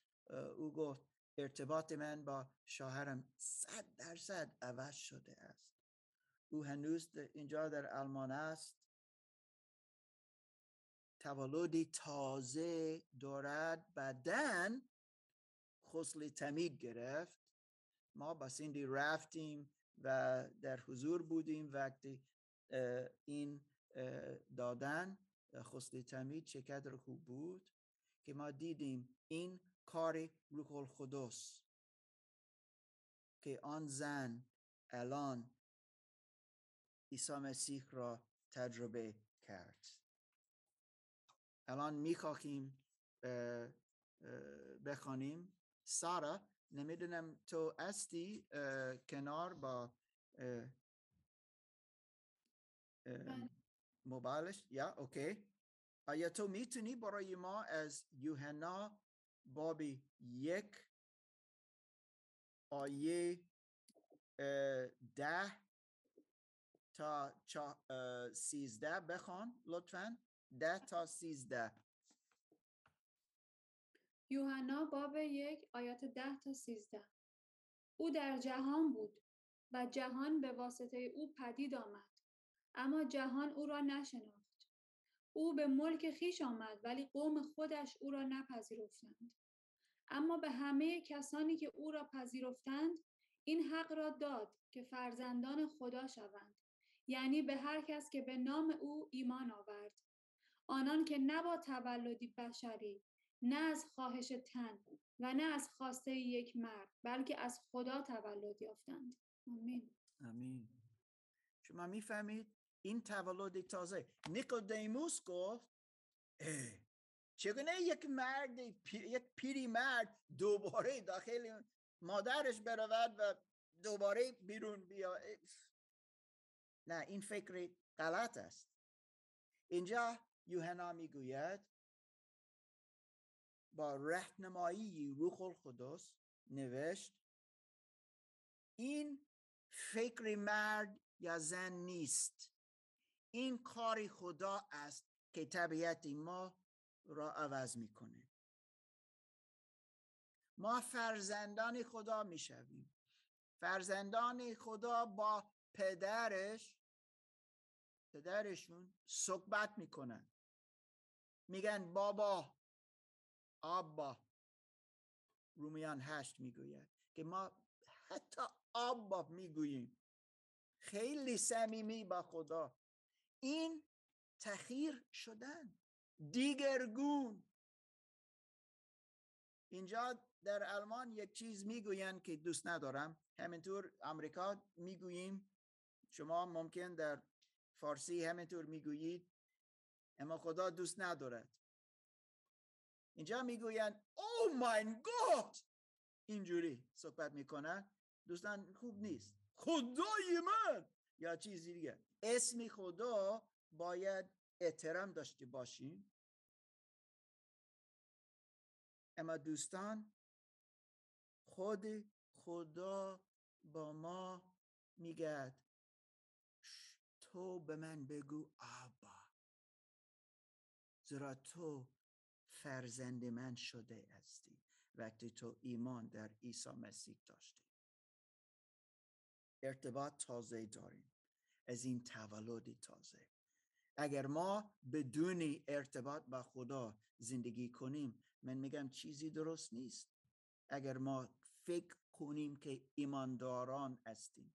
او گفت ارتباط من با شوهرم صد درصد عوض شده است. او هنوز اینجا در آلمان است. تولدی تازه دارد بعدن خسل تمید گرفت. ما با سیندی رفتیم و در حضور بودیم وقتی این دادن خسل تمید چقدر خوب بود که ما دیدیم این کار روح القدس که آن زن الان عیسی مسیح را تجربه کرد. الان می‌خواهیم بخوانیم. سارا نمی‌دونم تو استی کنار با موبایلش؟ یا اوکی. آیا تو می‌تونی برای ما از یوحنا بابی یک آیه ده تا سیزده بخوان لطفا. ده تا سیزده. یوحنا باب یک آیات ده تا سیزده. او در جهان بود و جهان به واسطه او پدید آمد اما جهان او را نشناخت. او به ملک خیش آمد ولی قوم خودش او را نپذیرفتند. اما به همه کسانی که او را پذیرفتند این حق را داد که فرزندان خدا شوند. یعنی به هر کس که به نام او ایمان آورد. آنان که نه با تولدی بشری نه از خواهش تن و نه از خواسته یک مرد بلکه از خدا تولد یافتند. آمین. آمین. شما می‌فهمید؟ این تولد تازه. نیکودیموس گفت چگونه یک مرد یک پیری مرد دوباره داخل مادرش برود و دوباره بیرون بیا نه این فکر غلط است. اینجا یوحنا می‌گوید با رهنمایی روح القدس نوشت این فکر مرد یا زن نیست. این کاری خدا است که طبیعت ما را عوض می‌کنه. ما فرزندان خدا می‌شویم. فرزندان خدا با پدرش پدرشون صحبت می‌کنن. میگن بابا آبا. رومیان هشت می‌گوید که ما حتی آبا می‌گوییم. خیلی صمیمی با خدا. این تخیر شدن. دیگرگون. اینجا در آلمان یک چیز می‌گویند که دوست ندارم. همینطور امریکا می‌گوییم شما ممکن در فارسی همینطور می‌گویید اما خدا دوست ندارد. اینجا می‌گویند او ماین گاد اینجوری صحبت می‌کنن. دوستان خوب نیست. خدای من! یا چیزی دیگه. اسم خدا باید احترام داشته باشیم. اما دوستان خود خدا با ما میگد تو به من بگو آبا. زیرا تو فرزند من شده هستی. وقتی تو ایمان در عیسی مسیح داشتی. ارتباط تازه داریم. از این تولد تازه. اگر ما بدون ارتباط با خدا زندگی کنیم من میگم چیزی درست نیست. اگر ما فکر کنیم که ایمانداران هستیم.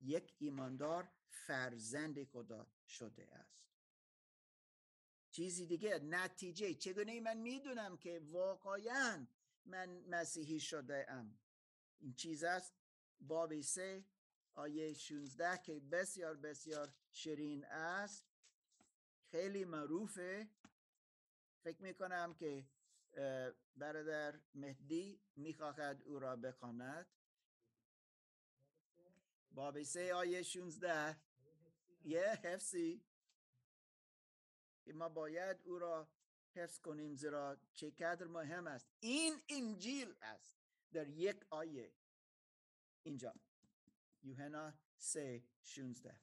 یک ایماندار فرزند خدا شده است. چیزی دیگه نتیجه. چگونه من می‌دونم که واقعا من مسیحی شده ام این چیز است؟ باب سه آیه 16 که بسیار بسیار شیرین است. خیلی معروفه. فکر می‌کنم که برادر مهدی می‌خواهد او را بخواند. باب سه آیه 16 یه حفظی. که ما باید او را حفظ کنیم زیرا چقدر مهم است. این انجیل است. در یک آیه. اینجا. یوحنا سه 16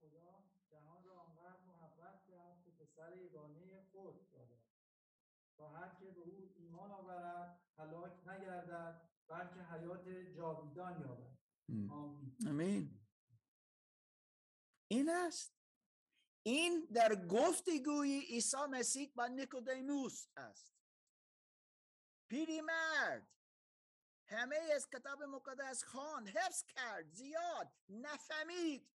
خدا جهان را آنقدر محبت کرد که پسر یگانه خود داد تا هر که به او ایمان آورد هلاک نگردد بلکه حیات جاویدان یابد. آمین امین این است این در گفتگوی عیسی مسیح با نیکودیموس است پیری مرد همه از کتاب مقدس خان حفظ کرد زیاد نفهمید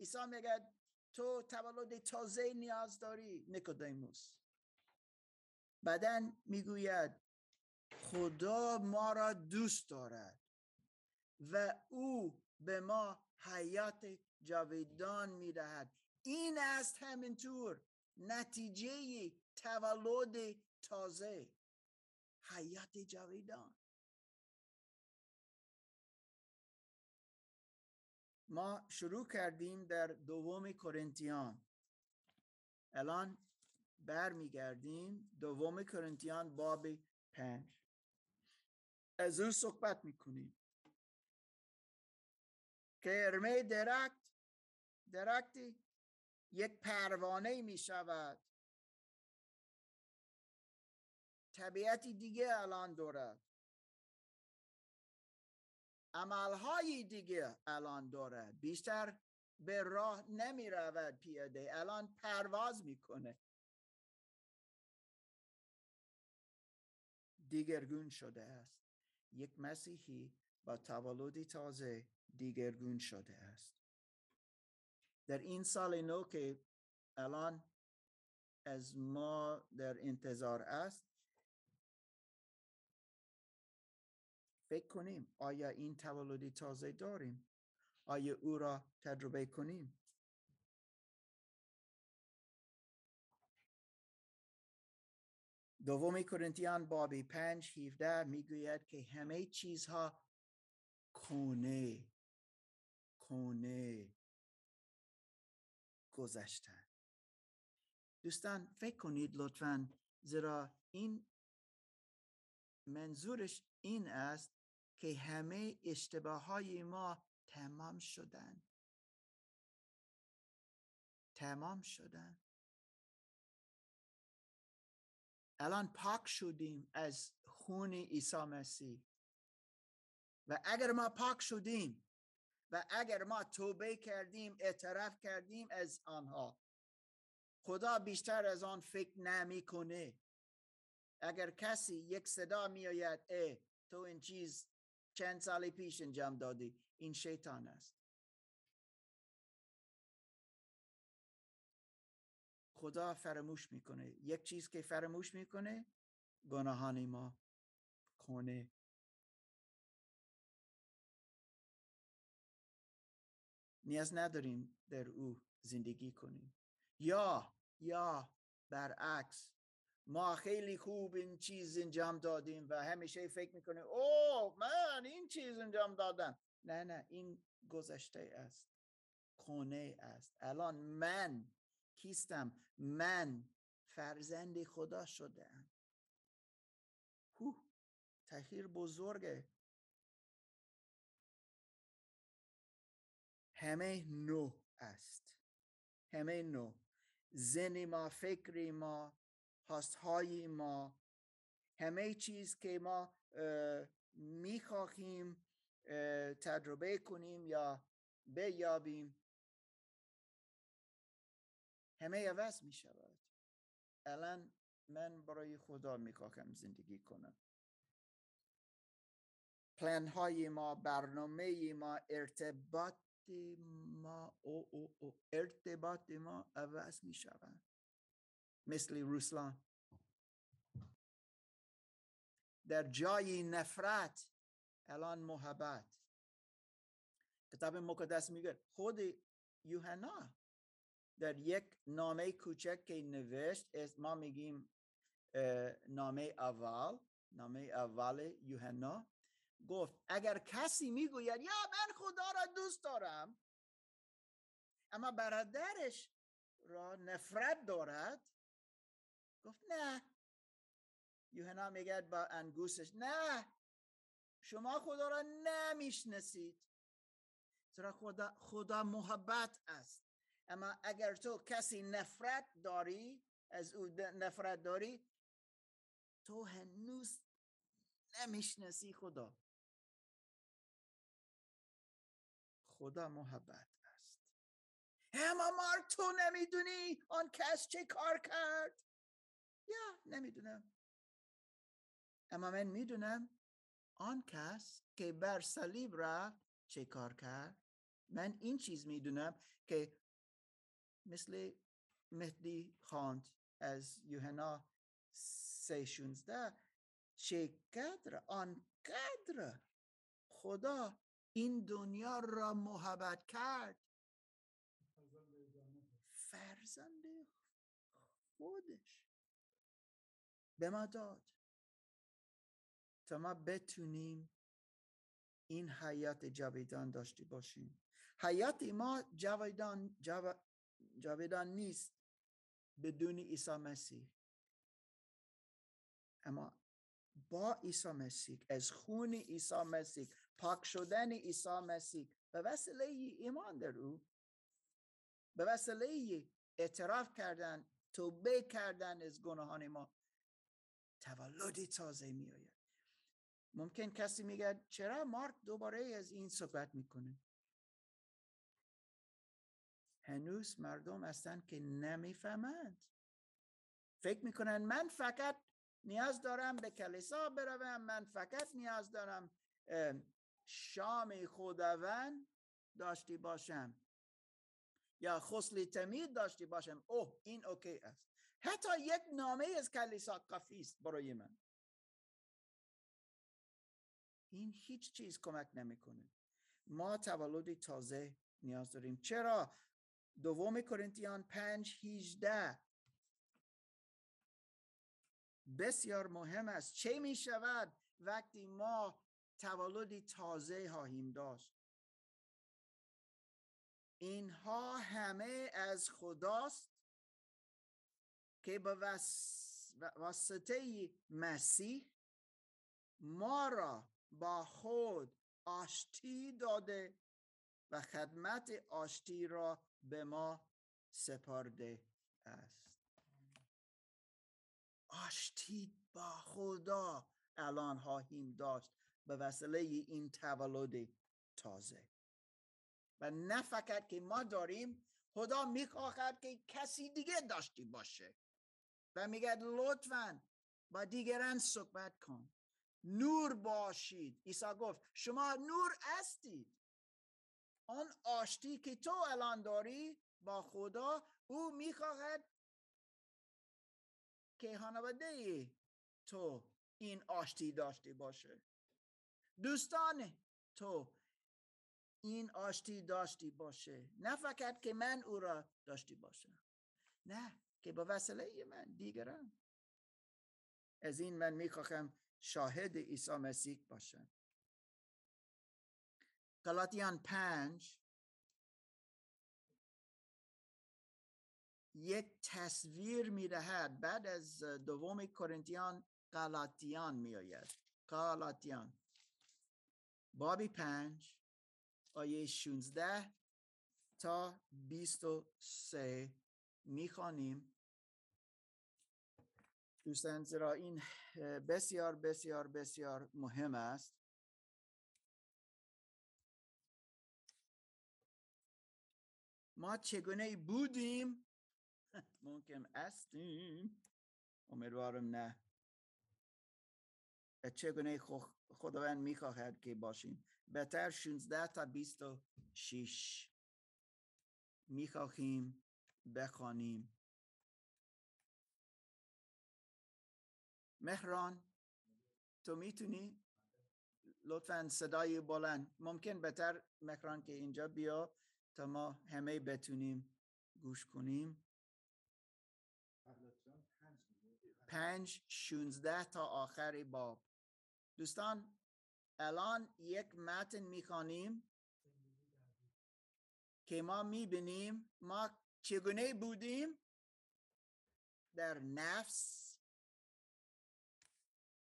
عیسی میگه تو تولد تازه نیاز داری نیکودیموس بعدا می‌گوید خدا ما را دوست دارد و او به ما حیات جاویدان می‌دهد. این است همینطور نتیجه تولد تازه. حیات جاویدان. ما شروع کردیم در دوم کرنتیان الان برمیگردیم دوم کرنتیان باب پنج. از او صحبت می‌کنیم. که ارمه درکت درکتی یک پروانه می شود طبیعتی دیگه الان دارد. عملهای دیگه الان دارد. بیشتر به راه نمی رود پیاده. الان پرواز می‌کنه. دیگرگون شده است. یک مسیحی با تولدی تازه دیگرگون شده است. در این سال نو که الان از ما در انتظار است فکر کنیم آیا این تولدی تازه داریم؟ آیا او را تجربه کنیم؟ دومی کرنتیان بابی پنج هیفده می‌گوید که همه چیزها کونه کونه گذشتن. دوستان فکر کنید لطفا زیرا این منظورش این است که همه اشتباه های ما تمام شدن. تمام شدن. الان پاک شدیم از خون عیسی مسیح. و اگر ما پاک شدیم و اگر ما توبه کردیم اعتراف کردیم از آنها. خدا بیشتر از آن فکر نمی‌کنه. اگر کسی یک صدا میآید ای تو این چیز چند سال پیش انجام دادی؟ این شیطان است. خدا فراموش می‌کنه. یک چیز که فراموش می‌کنه گناهان ما کنه نیاز نداریم در او زندگی کنیم. یا یا برعکس. ما خیلی خوب این چیز انجام دادیم و همیشه فکر می‌کنیم او من این چیز انجام دادم. نه نه این گذشته است. خونه است. الان من کیستم؟ من فرزند خدا شده ام تغییر بزرگه. همه نو است. همه نو. زنی ما فکری ما هاستهای ما همه چیز که ما می‌خواهیم تجربه کنیم یا بیابیم. همه عوض می شود الان من برای خدا می‌خواهم زندگی کنم. پلان های ما برنامه ما ارتباط ما او او او ارتباط ما عوض می شود مثل روسلان. در جای نفرت الان محبت. کتاب مقدس میگه خود یوحنا در یک نامه کوچک که نوشت ما میگیم نامه اول. نامه اول یوحنا گفت اگر کسی می‌گوید یا من خدا را دوست دارم اما برادرش را نفرت دارد؟ گفت نه. یوحنا میگه با انگوشش نه. شما خدا را نمی‌شناسید. چرا خدا خدا محبت است. اما اگر تو کسی نفرت داری از او نفرت داری تو هنوز نمی‌شناسی خدا. خدا محبت است. اما مار تو نمی‌دونی آن کس چه کار کرد؟ یا نمی‌دونم. اما من می‌دونم آن کس که بر صلیب رفت چه کار کرد؟ من این چیز می‌دونم که مثل مهدی خواند از یوحنا سه شونزده چقدر آنقدر خدا این دنیا را محبت کرد. فرزند خودش به ما داد. تا ما بتونیم این حیات جاویدان داشته باشیم. حیات ما جاویدان نیست بدون عیسی مسیح. اما با عیسی مسیح از خون عیسی مسیح پاک شدن عیسی مسیح. به وسیله ایمان در او. به وسیله اعتراف کردن توبه کردن از گناهان ما. تولدی تازه می آید ممکن کسی میگه چرا مارک دوباره از این صحبت می‌کنه؟ هنوز مردم هستن که نمی‌فهمند. فکر می‌کنن من فقط نیاز دارم به کلیسا بروم من فقط نیاز دارم شام خداوند داشتی باشم. یا خسلی تمید داشتی باشم. اوه این اوکی است. حتی یک نامه از کلیسا کافی است برای من. این هیچ چیز کمک نمی‌کنه. ما تولد تازه نیاز داریم. چرا؟ دوم کرنتیان پنج هیجده. بسیار مهم است. چه می شود وقتی ما تولدی تازه خواهیم داشت. اینها همه از خداست که به واسطه مسیح ما را با خود آشتی داده و خدمت آشتی را به ما سپارده است. آشتی با خدا. الان خواهیم داشت. به وسیله این تولد تازه. و نه فقط که ما داریم خدا می‌خواهد که کسی دیگه داشتی باشه. و میگه لطفا با دیگران صحبت کن. نور باشید. عیسی گفت شما نور هستید. آن آشتی که تو الان داری با خدا او می‌خواهد که خانواده تو این آشتی داشته باشه. دوستان تو این آشتی داشتی باشه. نه فقط که من او را داشتی باشم. نه که با وسیله من دیگران. از این من می‌خواهم شاهد عیسی مسیح باشم. گلاتیان پنج. یک تصویر می دهد بعد از دوم کرنتیان غلاطیان می آید غلاطیان بابی پنج آیه 16 تا 23 می‌خوانیم. دوستان زیرا این بسیار بسیار بسیار مهم است. ما چگونه بودیم؟ ممکن استیم. امیدوارم نه. چگونه خداوند می‌خواهد که باشیم. بهتر 16 تا 26 می‌خواهیم بخوانیم. مهران تو می‌تونی؟ لطفا صدای بلند. ممکن بهتر مهران که اینجا بیا تا ما همه بتونیم گوش کنیم. پنج شونزده تا آخر باب. دوستان الان یک متن می‌خوانیم که ما می‌بینیم ما چگونه بودیم در نفس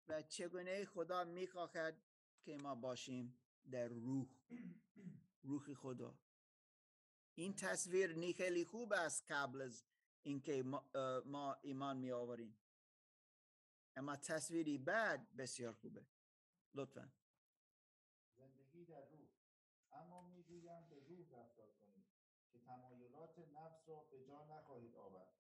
و چگونه خدا می‌خواهد که ما باشیم در روح روح خدا. این تصویر نی خیلی خوب است قبل از اینکه ما, ایمان می آوریم اما تصویری بعد بسیار خوبه. لطفا. زندگی در روح. اما می‌گویم به روح رفتار کنید که تمایلات نفس را به جا نخواهید آورد.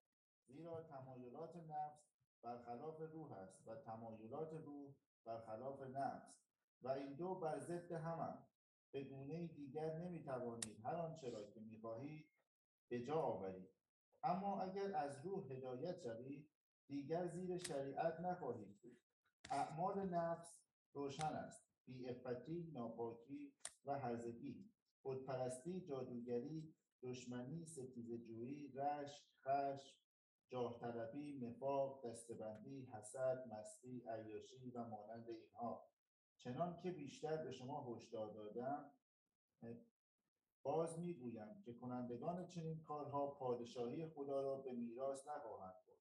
زیرا تمایلات نفس برخلاف روح است و تمایلات روح برخلاف نفس. و این دو بر ضد همند به گونه دیگر نمی‌توانید هر آنچه را که می‌خواهید به جا آورید. اما اگر از روح هدایت شوید دیگر زیر شریعت نخواهید بود اعمال نفس روشن است. بیعفتی ناپاکی و هرزگی. خودپرستی جادوگری دشمنی ستیزه‌جویی رشک خشم جاه طلبی نفاق دستبندی حسد مستی عیاشی و مانند اینها. چنان که بیشتر به شما هشدار دادم باز می‌گویم که کنندگان چنین کارها پادشاهی خدا را به میراث نخواهند برد.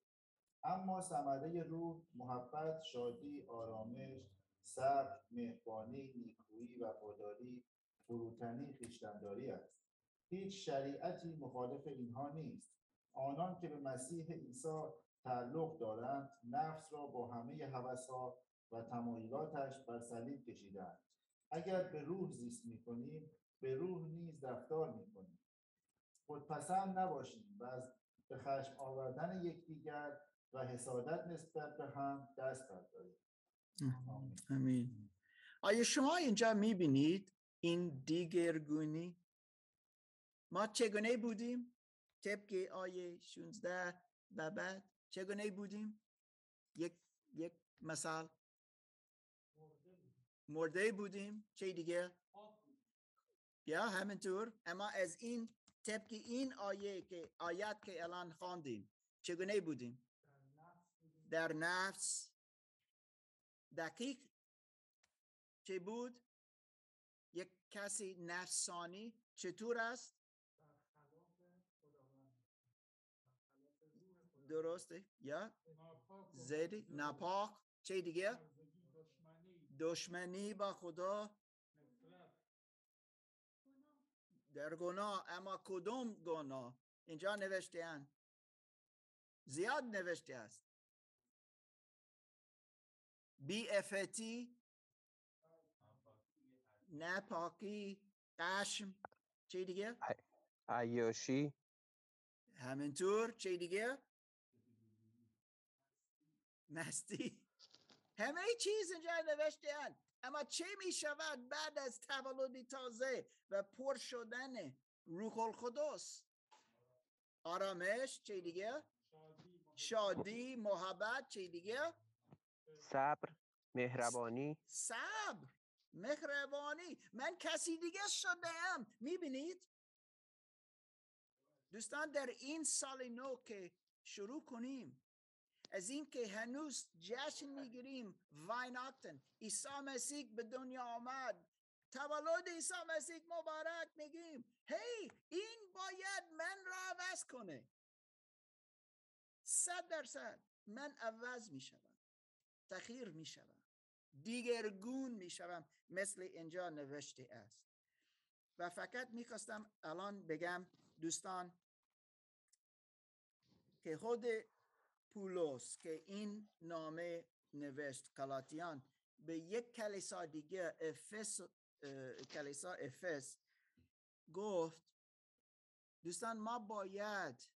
اما ثمره روح محبت شادی آرامش صبر مهربانی نیکویی وفاداری فروتنی خویشتنداری است. هیچ شریعتی مخالف اینها نیست. آنان که به مسیح عیسی تعلق دارند نفس را با همه هوسها و تمایلاتش بر صلیب کشیدند اگر به روح زیست می‌کنیم به روح نیز رفتار می‌کنیم. خودپسند نباشیم و از به خشم آوردن یکدیگر و حسادت نسبت به هم دست برداریم. امین. آیا شما اینجا می‌بینید این دیگرگونی؟ ما چگونه بودیم؟ طبق آیه 16 و بعد چگونه بودیم؟ یک یک مثال. مرده بودیم. چه دیگه؟ یا همینطور. اما از این طبق این آیه که آیات که الان خواندیم چگونه بودیم؟ در نفس. دقیق چه بود؟ یک کسی نفسانی چطور است؟ درسته. یا؟ زدی ناپاک. چه دیگه؟ دشمنی. با خدا؟ در گناه. اما کدوم گناه؟ اینجا نوشته زیاد نوشته است. بی افتی نپاکی قشم. چه دیگه؟ عیاشی. همینطور. چه دیگه؟ مستی. همه چیز اینجا نوشته اما چه می شود بعد از تولد تازه و پر شدن روح القدس؟ آرامش. چه دیگه؟ شادی محبت، شادی محبت چه دیگه؟ صبر مهربانی. صبر مهربانی. من کسی دیگه شده ام می‌بینید؟ دوستان در این سال نو که شروع کنیم از اینکه هنوز جشن می‌گیریم وایناکتن عیسی مسیح به دنیا آمد. تولد عیسی مسیح مبارک میگیم. هی! این باید من را عوض کنه. صد درصد من عوض میشم تخیر می شوم. دیگرگون می شوم مثل اینجا نوشته است. و فقط می‌خواستم الان بگم دوستان که خود پولس که این نامه نوشت کلاتیان به یک کلیسا دیگه افس کلیسا افس گفت دوستان ما باید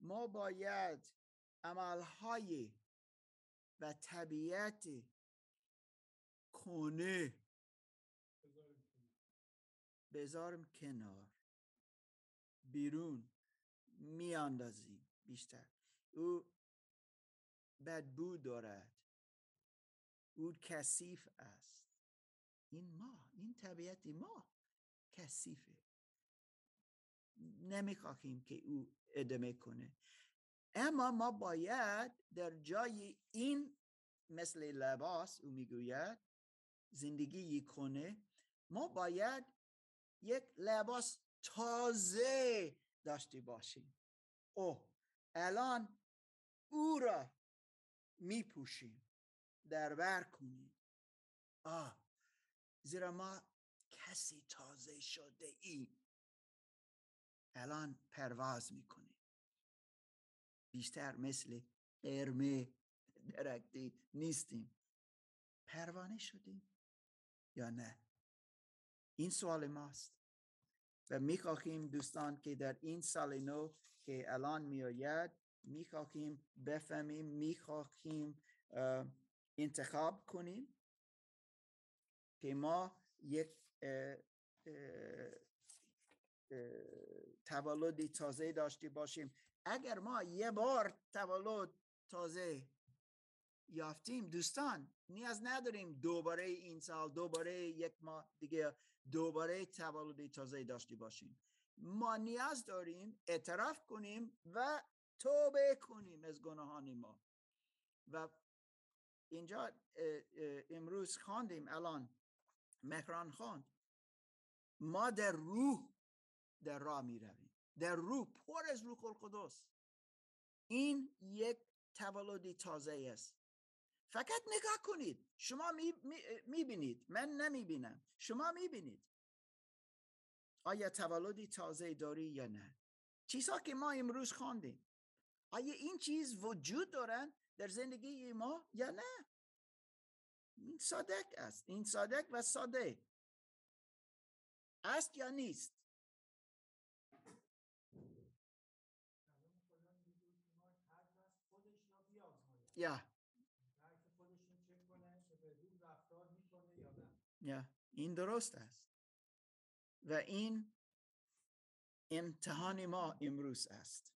ما باید عملهای و طبیعت کنه. بذارم کنار. بیرون. میاندازیم بیشتر. او بدبو دارد. او کثیف است. این ما این طبیعت ما کثیفه. نمی‌خواهیم که او ادامه کنه. اما ما باید در جای این مثل لباس او می‌گوید زندگی کنه ما باید یک لباس تازه داشته باشیم. اوه الان او را میپوشیم در بر کنیم. آه زیرا ما کسی تازه شده ایم. الان پرواز می‌کنیم. بیشتر مثل قرمه درکتی نیستیم. پروانه شدیم یا نه؟ این سوال ماست. و می‌خواهیم دوستان که در این سال نو که الان میآید می‌خواهیم بفهمیم می‌خواهیم اه، انتخاب کنیم که ما یک تولدی تازه داشته باشیم. اگر ما یه بار تولد تازه یافتیم دوستان نیاز نداریم دوباره این سال دوباره یک ماه دیگه دوباره تولد تازه داشته باشیم. ما نیاز داریم اعتراف کنیم و توبه کنیم از گناهان ما. و اینجا امروز خواندیم الان مهران خواند. ما در روح در راه می در روح پر از روح القدس این یک تولدی تازه است. فقط نگاه کنید. شما می بینید من نمی بینم شما می بینید آیا تولدی تازه داری یا نه؟ چیزها که ما امروز خواندیم. آیا این چیز وجود دارن در زندگی ما یا نه؟ این صادق است. این صادق و ساده است یا نیست کلام خدا میگه که ما هر کس خودش را بیازماید یا هر که خودش رو چک کنه که به دور رفتار می‌کنه یا نه؟ یا. این درست است. و این امتحان ما امروز است.